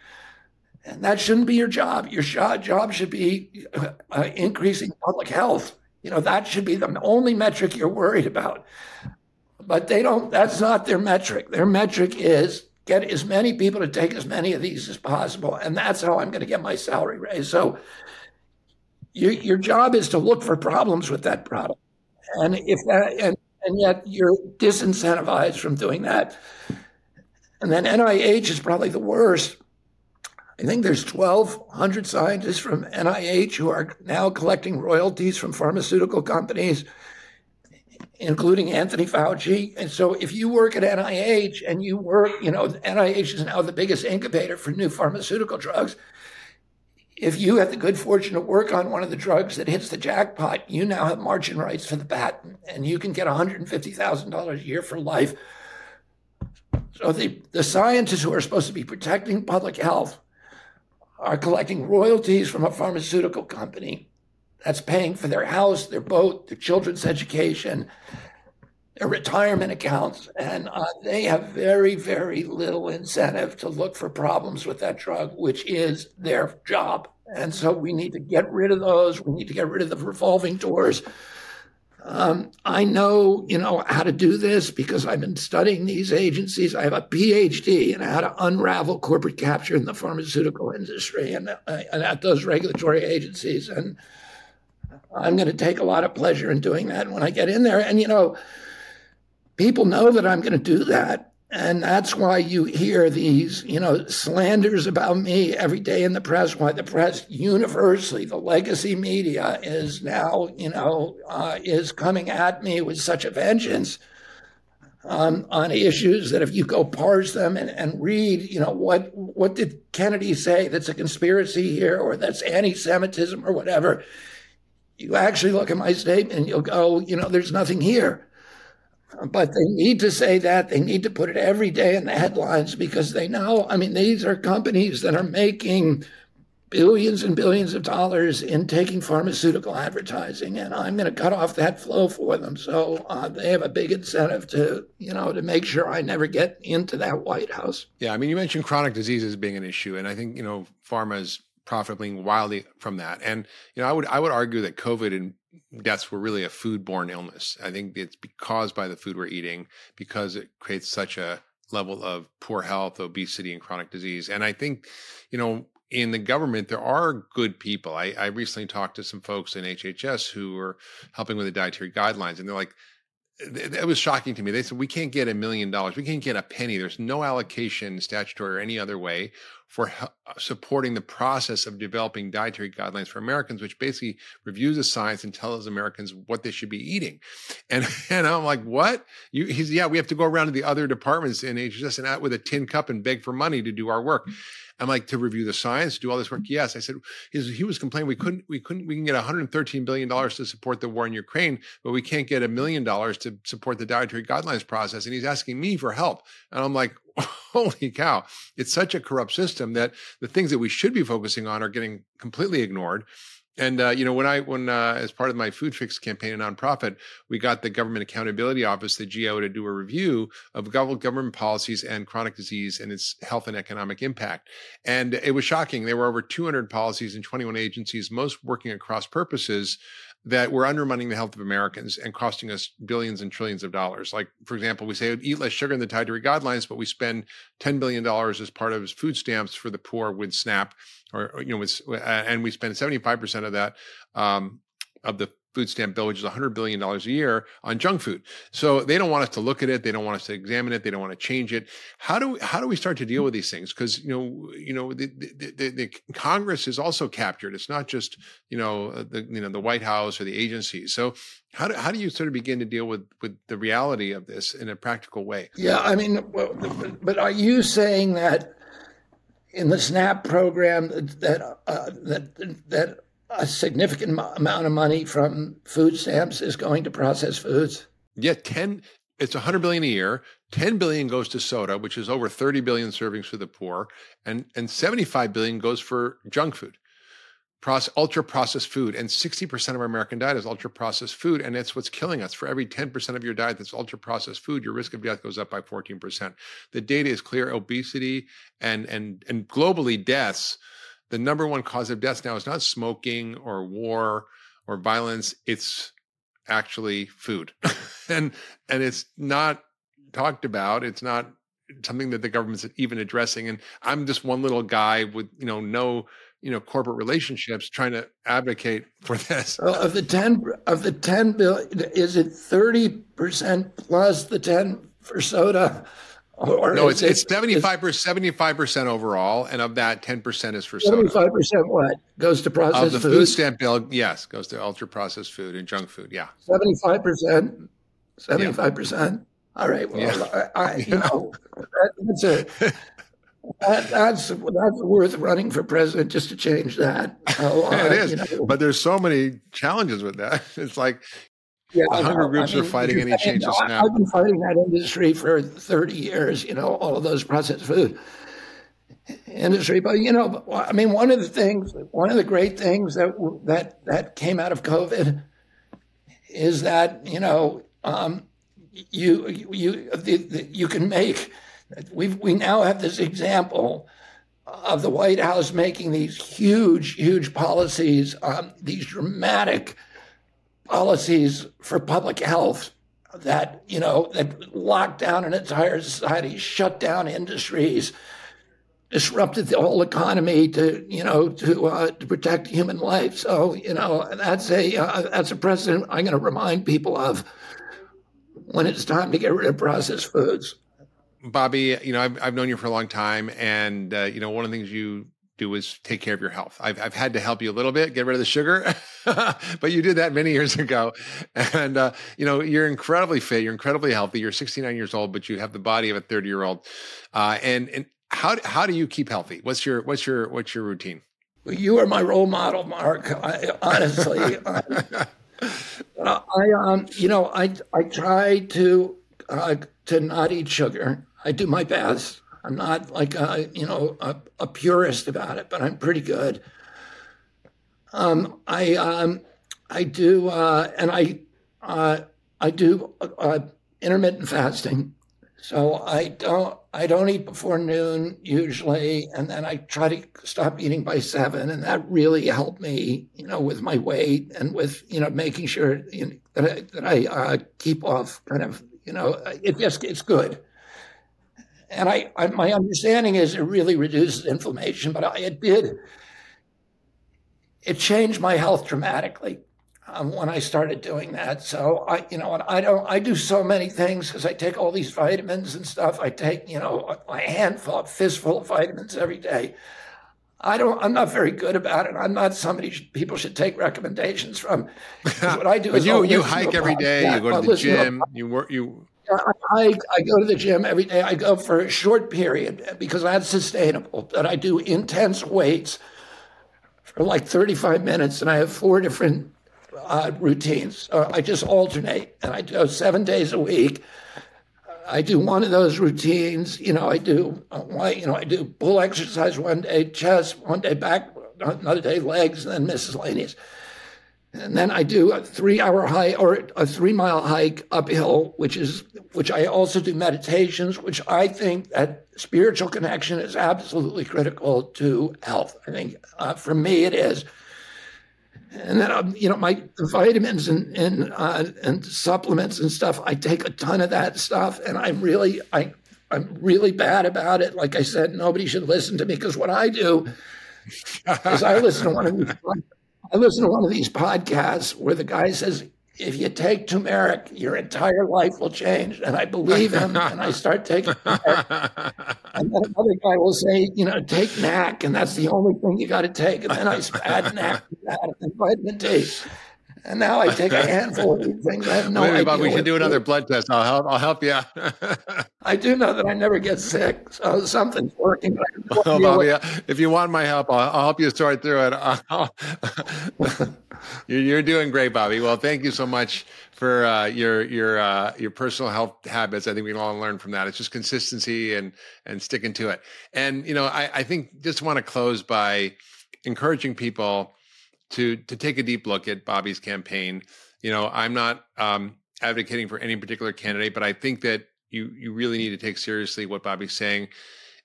Speaker 2: And that shouldn't be your job. Your job should be uh, uh, increasing public health. You know, that should be the only metric you're worried about. But they don't, that's not their metric. Their metric is get as many people to take as many of these as possible. And that's how I'm going to get my salary raised. So your, your job is to look for problems with that product. And if that, and and yet you're disincentivized from doing that. And then NIH is probably the worst. I think there's 1,200 scientists from NIH who are now collecting royalties from pharmaceutical companies, including Anthony Fauci. And so if you work at NIH and you work, you know, NIH is now the biggest incubator for new pharmaceutical drugs if you have the good fortune to work on one of the drugs that hits the jackpot, you now have margin rights for the patent and you can get $150,000 a year for life. So the, the scientists who are supposed to be protecting public health are collecting royalties from a pharmaceutical company that's paying for their house, their boat, their children's education, their retirement accounts. And uh, they have very, very little incentive to look for problems with that drug, which is their job. And so we need to get rid of those. We need to get rid of the revolving doors. Um, I know, you know, how to do this because I've been studying these agencies. I have a PhD in how to unravel corporate capture in the pharmaceutical industry and, uh, and at those regulatory agencies. And I'm going to take a lot of pleasure in doing that when I get in there. And, you know, people know that I'm going to do that. And that's why you hear these, you know, slanders about me every day in the press. Why the press universally, the legacy media is now, you know, uh, is coming at me with such a vengeance um, on issues that if you go parse them and, and read, you know, what what did Kennedy say that's a conspiracy here or that's anti-Semitism or whatever, you actually look at my statement and you'll go, you know, there's nothing here. But they need to say that. They need to put it every day in the headlines because they know, I mean, these are companies that are making billions and billions of dollars in taking pharmaceutical advertising, and I'm going to cut off that flow for them. So uh, they have a big incentive to, you know, to make sure I never get into that White House.
Speaker 3: Yeah, I mean, you mentioned chronic diseases being an issue, and I think you know, pharma is profiting wildly from that. And you know, I would I would argue that COVID and deaths were really a foodborne illness. I think it's caused by the food we're eating because it creates such a level of poor health, obesity, and chronic disease. And I think, you know, in the government, there are good people. I, I recently talked to some folks in HHS who were helping with the dietary guidelines, and they're like, it was shocking to me. They said, we can't get a million dollars. We can't get a penny. There's no allocation, statutory or any other way, for uh, supporting the process of developing dietary guidelines for Americans, which basically reviews the science and tells Americans what they should be eating. And, <laughs> and I'm like, what? You, he's, yeah, we have to go around to the other departments in HHS and out with a tin cup and beg for money to do our work. I'm like to review the science, do all this work. Yes, I said he was complaining we couldn't we couldn't we can get 113 billion dollars to support the war in Ukraine, but we can't get a million dollars to support the dietary guidelines process. And he's asking me for help, and I'm like, <laughs> holy cow! It's such a corrupt system that the things that we should be focusing on are getting completely ignored. And uh, you know, when I when uh, as part of my food fix campaign, a nonprofit, we got the Government Accountability Office, the GAO, to do a review of government policies and chronic disease and its health and economic impact. And it was shocking. There were over 200 policies in 21 agencies, most working across purposes that we're undermining the health of Americans and costing us billions and trillions of dollars. Like, for example, we say eat less sugar in the dietary guidelines, but we spend $10 billion as part of food stamps for the poor with SNAP, or, you know, with, and we spend 75% of that um, of the food stamp bill, which is $100 billion a year on junk food. So they don't want us to look at it. They don't want us to examine it. They don't want to change it. How do how do we start to deal with these things? Because, you know, you know, the, the, the, the, Congress is also captured. It's not just, you know, uh, the, you know, the White House or the agencies. So how do, how do you sort of begin to deal with, with the reality of this in a practical way?
Speaker 2: Yeah. I mean, but are you saying that in the SNAP program that, uh, that, that a significant amount of money from food stamps is going to processed foods.
Speaker 3: Yeah, 10 it's 100 billion a year. 10 billion goes to soda which is over 30 billion servings for the poor and and 75 billion goes for junk food. Process, ultra processed food and 60% of our american diet is ultra processed food and that's what's killing us. For every 10% of your diet that's ultra processed food your risk of death goes up by 14% the data is clear. Obesity and and and globally deaths the number one cause of death now is not smoking or war or violence it's actually food. <laughs> And and it's not talked about it's not something that the government's even addressing. And i'm just one little guy with you know no you know corporate relationships trying to advocate <laughs> for this.
Speaker 2: Well, of the 10 of the 10 bill is it 30% plus the 10 for soda
Speaker 3: or no, it's it's seventy five percent seventy five percent overall, and of that, ten percent is for
Speaker 2: seventy five percent. What goes to processed
Speaker 3: of the food? food stamp bill? Yes, goes to ultra processed food and junk food. Yeah,
Speaker 2: seventy five percent. Seventy five percent. All right. Well, yeah. I, I, you <laughs> know, that, that's a that, that's that's worth running for president just to change that. <laughs>
Speaker 3: Uh, it is, you know. but there's so many challenges with that. <laughs> It's like yeah, the hunger groups I mean, are fighting any changes now.
Speaker 2: I've been fighting that industry for 30 years, you know, all of those processed food industry. But, you know, I mean, one of the things, one of the great things that, that, that came out of COVID is that, you know, um, you, you, the, the, you can make, we we now have this example of the White House making these huge, huge policies, um, these dramatic policies for public health that you know that locked down an entire society, shut down industries, disrupted the whole economy to you know to uh, to protect human life. So you know that's a uh, that's a precedent I'm going to remind people of when it's time to get rid of processed foods.
Speaker 3: Bobby, you know I've I've known you for a long time, and uh, you know one of the things you do is take care of your health. I've, I've had to help you a little bit, get rid of the sugar, <laughs> but you did that many <laughs> years ago. And, uh, you know, you're incredibly fit. You're incredibly healthy. You're 69 years old, but you have the body of a 30 year old. Uh, and, and how how do you keep healthy? What's your what's your what's your routine?
Speaker 2: Well, you are my role model, Mark. I, honestly, <laughs> I, I, um, you know, I I try to uh, to not eat sugar. I do my best. I'm not like a, you know a, a purist about it, but I'm pretty good. Um, I um, I do, uh, and I uh, I do uh, intermittent fasting. So I don't I don't eat before noon usually, and then I try to stop eating by seven, and that really helped me, you know, with my weight and with you know making sure you know, that I, that I uh, keep off kind of you know it just it's good. And I, I my understanding is it really reduces inflammation, but I, it did it changed my health dramatically um, when I started doing that. So I, you know, I don't, I do so many things because I take all these vitamins and stuff. I take, you know, a handful, a fistful of vitamins every day. I don't. I'm not very good about it. I'm not somebody people should take recommendations from.
Speaker 3: What I do <laughs> is you you hike every day. You go to the gym. To you work. You.
Speaker 2: I. I go to the gym every day. I go for a short period because that's sustainable. But I do intense weights for like 35 minutes, and I have four different uh, routines. Uh, I just alternate, and I do seven days a week. I do one of those routines. You know, I do, uh, you know, I do pull exercise one day, chest one day, back another day, legs, and then miscellaneous. And then I do a three-hour hike or a three-mile hike uphill, which is which I also do meditations, which I think that spiritual connection is absolutely critical to health. I think uh, for me it is and then um, you know my vitamins and and uh, and supplements and stuff. I take a ton of that stuff, and I'm really I I'm really bad about it. Like I said, nobody should listen to me because what I do is I listen to one of <laughs> I listen to one of these podcasts where the guy says if you take turmeric, your entire life will change. And I believe him, and I start taking <laughs> And then another guy will say, you know, take NAC, and that's the only thing you got to take. And then I add NAC to that and vitamin D. And now I take a <laughs> handful of these things. I have no Wait, idea.
Speaker 3: Bob, we should do another blood test. I'll help. I'll help you.
Speaker 2: I do know that I never get sick, so something's working. <laughs>
Speaker 3: Well, Bobby, if you want my help, I'll, I'll help you sort through it. <laughs> you're, you're, doing great, Bobby. Well, thank you so much for uh, your your uh, your personal health habits. I think we can all learn from that. It's just consistency and and sticking to it. And you know, I, I think just want to close by encouraging people to to take a deep look at Bobby's campaign. You know, I'm not um, advocating for any particular candidate, but I think that you you really need to take seriously what Bobby's saying.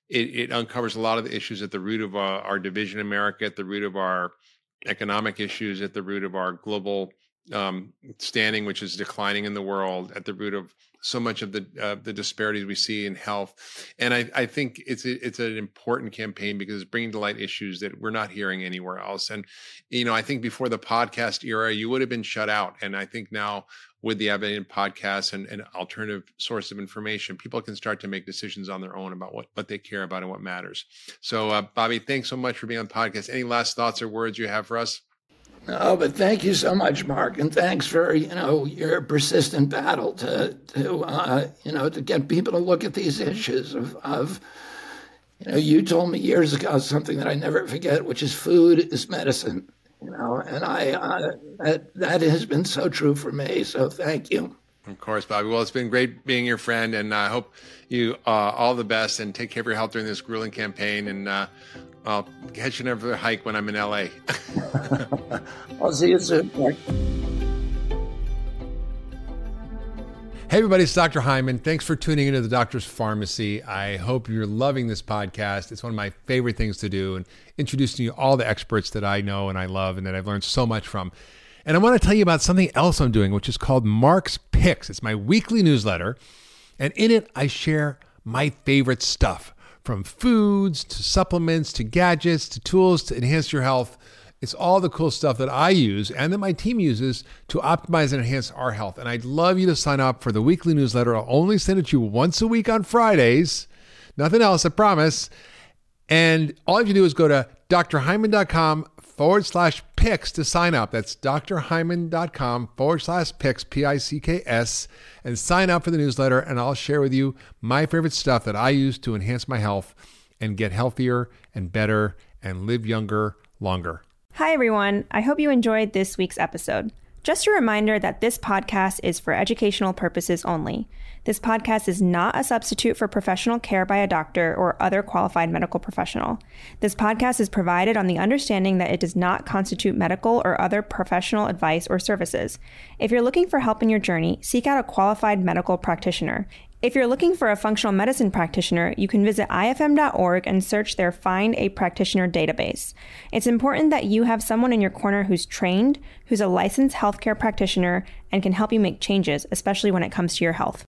Speaker 3: It, it uncovers a lot of the issues at the root of our, our, division in America, at the root of our economic issues, at the root of our global um, standing, which is declining in the world, at the root of so much of the uh, the disparities we see in health. And I, I think it's a, it's an important campaign because it's bringing to light issues that we're not hearing anywhere else. And you know, I think before the podcast era, you would have been shut out. And I think now with the Evident podcast and an alternative source of information, people can start to make decisions on their own about what, what they care about and what matters. So, uh, Bobby, thanks so much for being on the podcast. Any last thoughts or words you have for us?
Speaker 2: No, but thank you so much, Mark, and thanks for you know your persistent battle to to uh, you know to get people to look at these issues of of you know you told me years ago something that I never forget, which is food is medicine, you know, and I uh, that that has been so true for me. So thank you.
Speaker 3: Of course, Bobby. Well, it's been great being your friend, and I hope you uh, all the best and take care of your health during this grueling campaign. And uh, I'll catch you another hike when I'm in LA. <laughs>
Speaker 2: I'll see you soon.
Speaker 3: Hey, everybody, it's Dr. Hyman. Thanks for tuning into the Doctor's Farmacy. I hope you're loving this podcast. It's one of my favorite things to do and introducing you all the experts that I know and I love and that I've learned so much from. And I want to tell you about something else I'm doing, which is called Mark's Picks. It's my weekly newsletter. And in it, I share my favorite stuff from foods to supplements to gadgets to tools to enhance your health. It's all the cool stuff that I use and that my team uses to optimize and enhance our health. And I'd love you to sign up for the weekly newsletter. I'll only send it to you once a week on Fridays. Nothing else, I promise. And all you have to do is go to drhyman.com forward slash picks to sign up. That's drhyman.com forward slash picks, P I C K S, and sign up for the newsletter. And I'll share with you my favorite stuff that I use to enhance my health and get healthier and better and live younger longer.
Speaker 4: Hi, everyone. I hope you enjoyed this week's episode. Just a reminder that this podcast is for educational purposes only. This podcast is not a substitute for professional care by a doctor or other qualified medical professional. This podcast is provided on the understanding that it does not constitute medical or other professional advice or services. If you're looking for help in your journey, seek out a qualified medical practitioner. If you're looking for a functional medicine practitioner, you can visit ifm.org and search their Find a Practitioner database. It's important that you have someone in your corner who's trained, who's a licensed healthcare practitioner, and can help you make changes, especially when it comes to your health.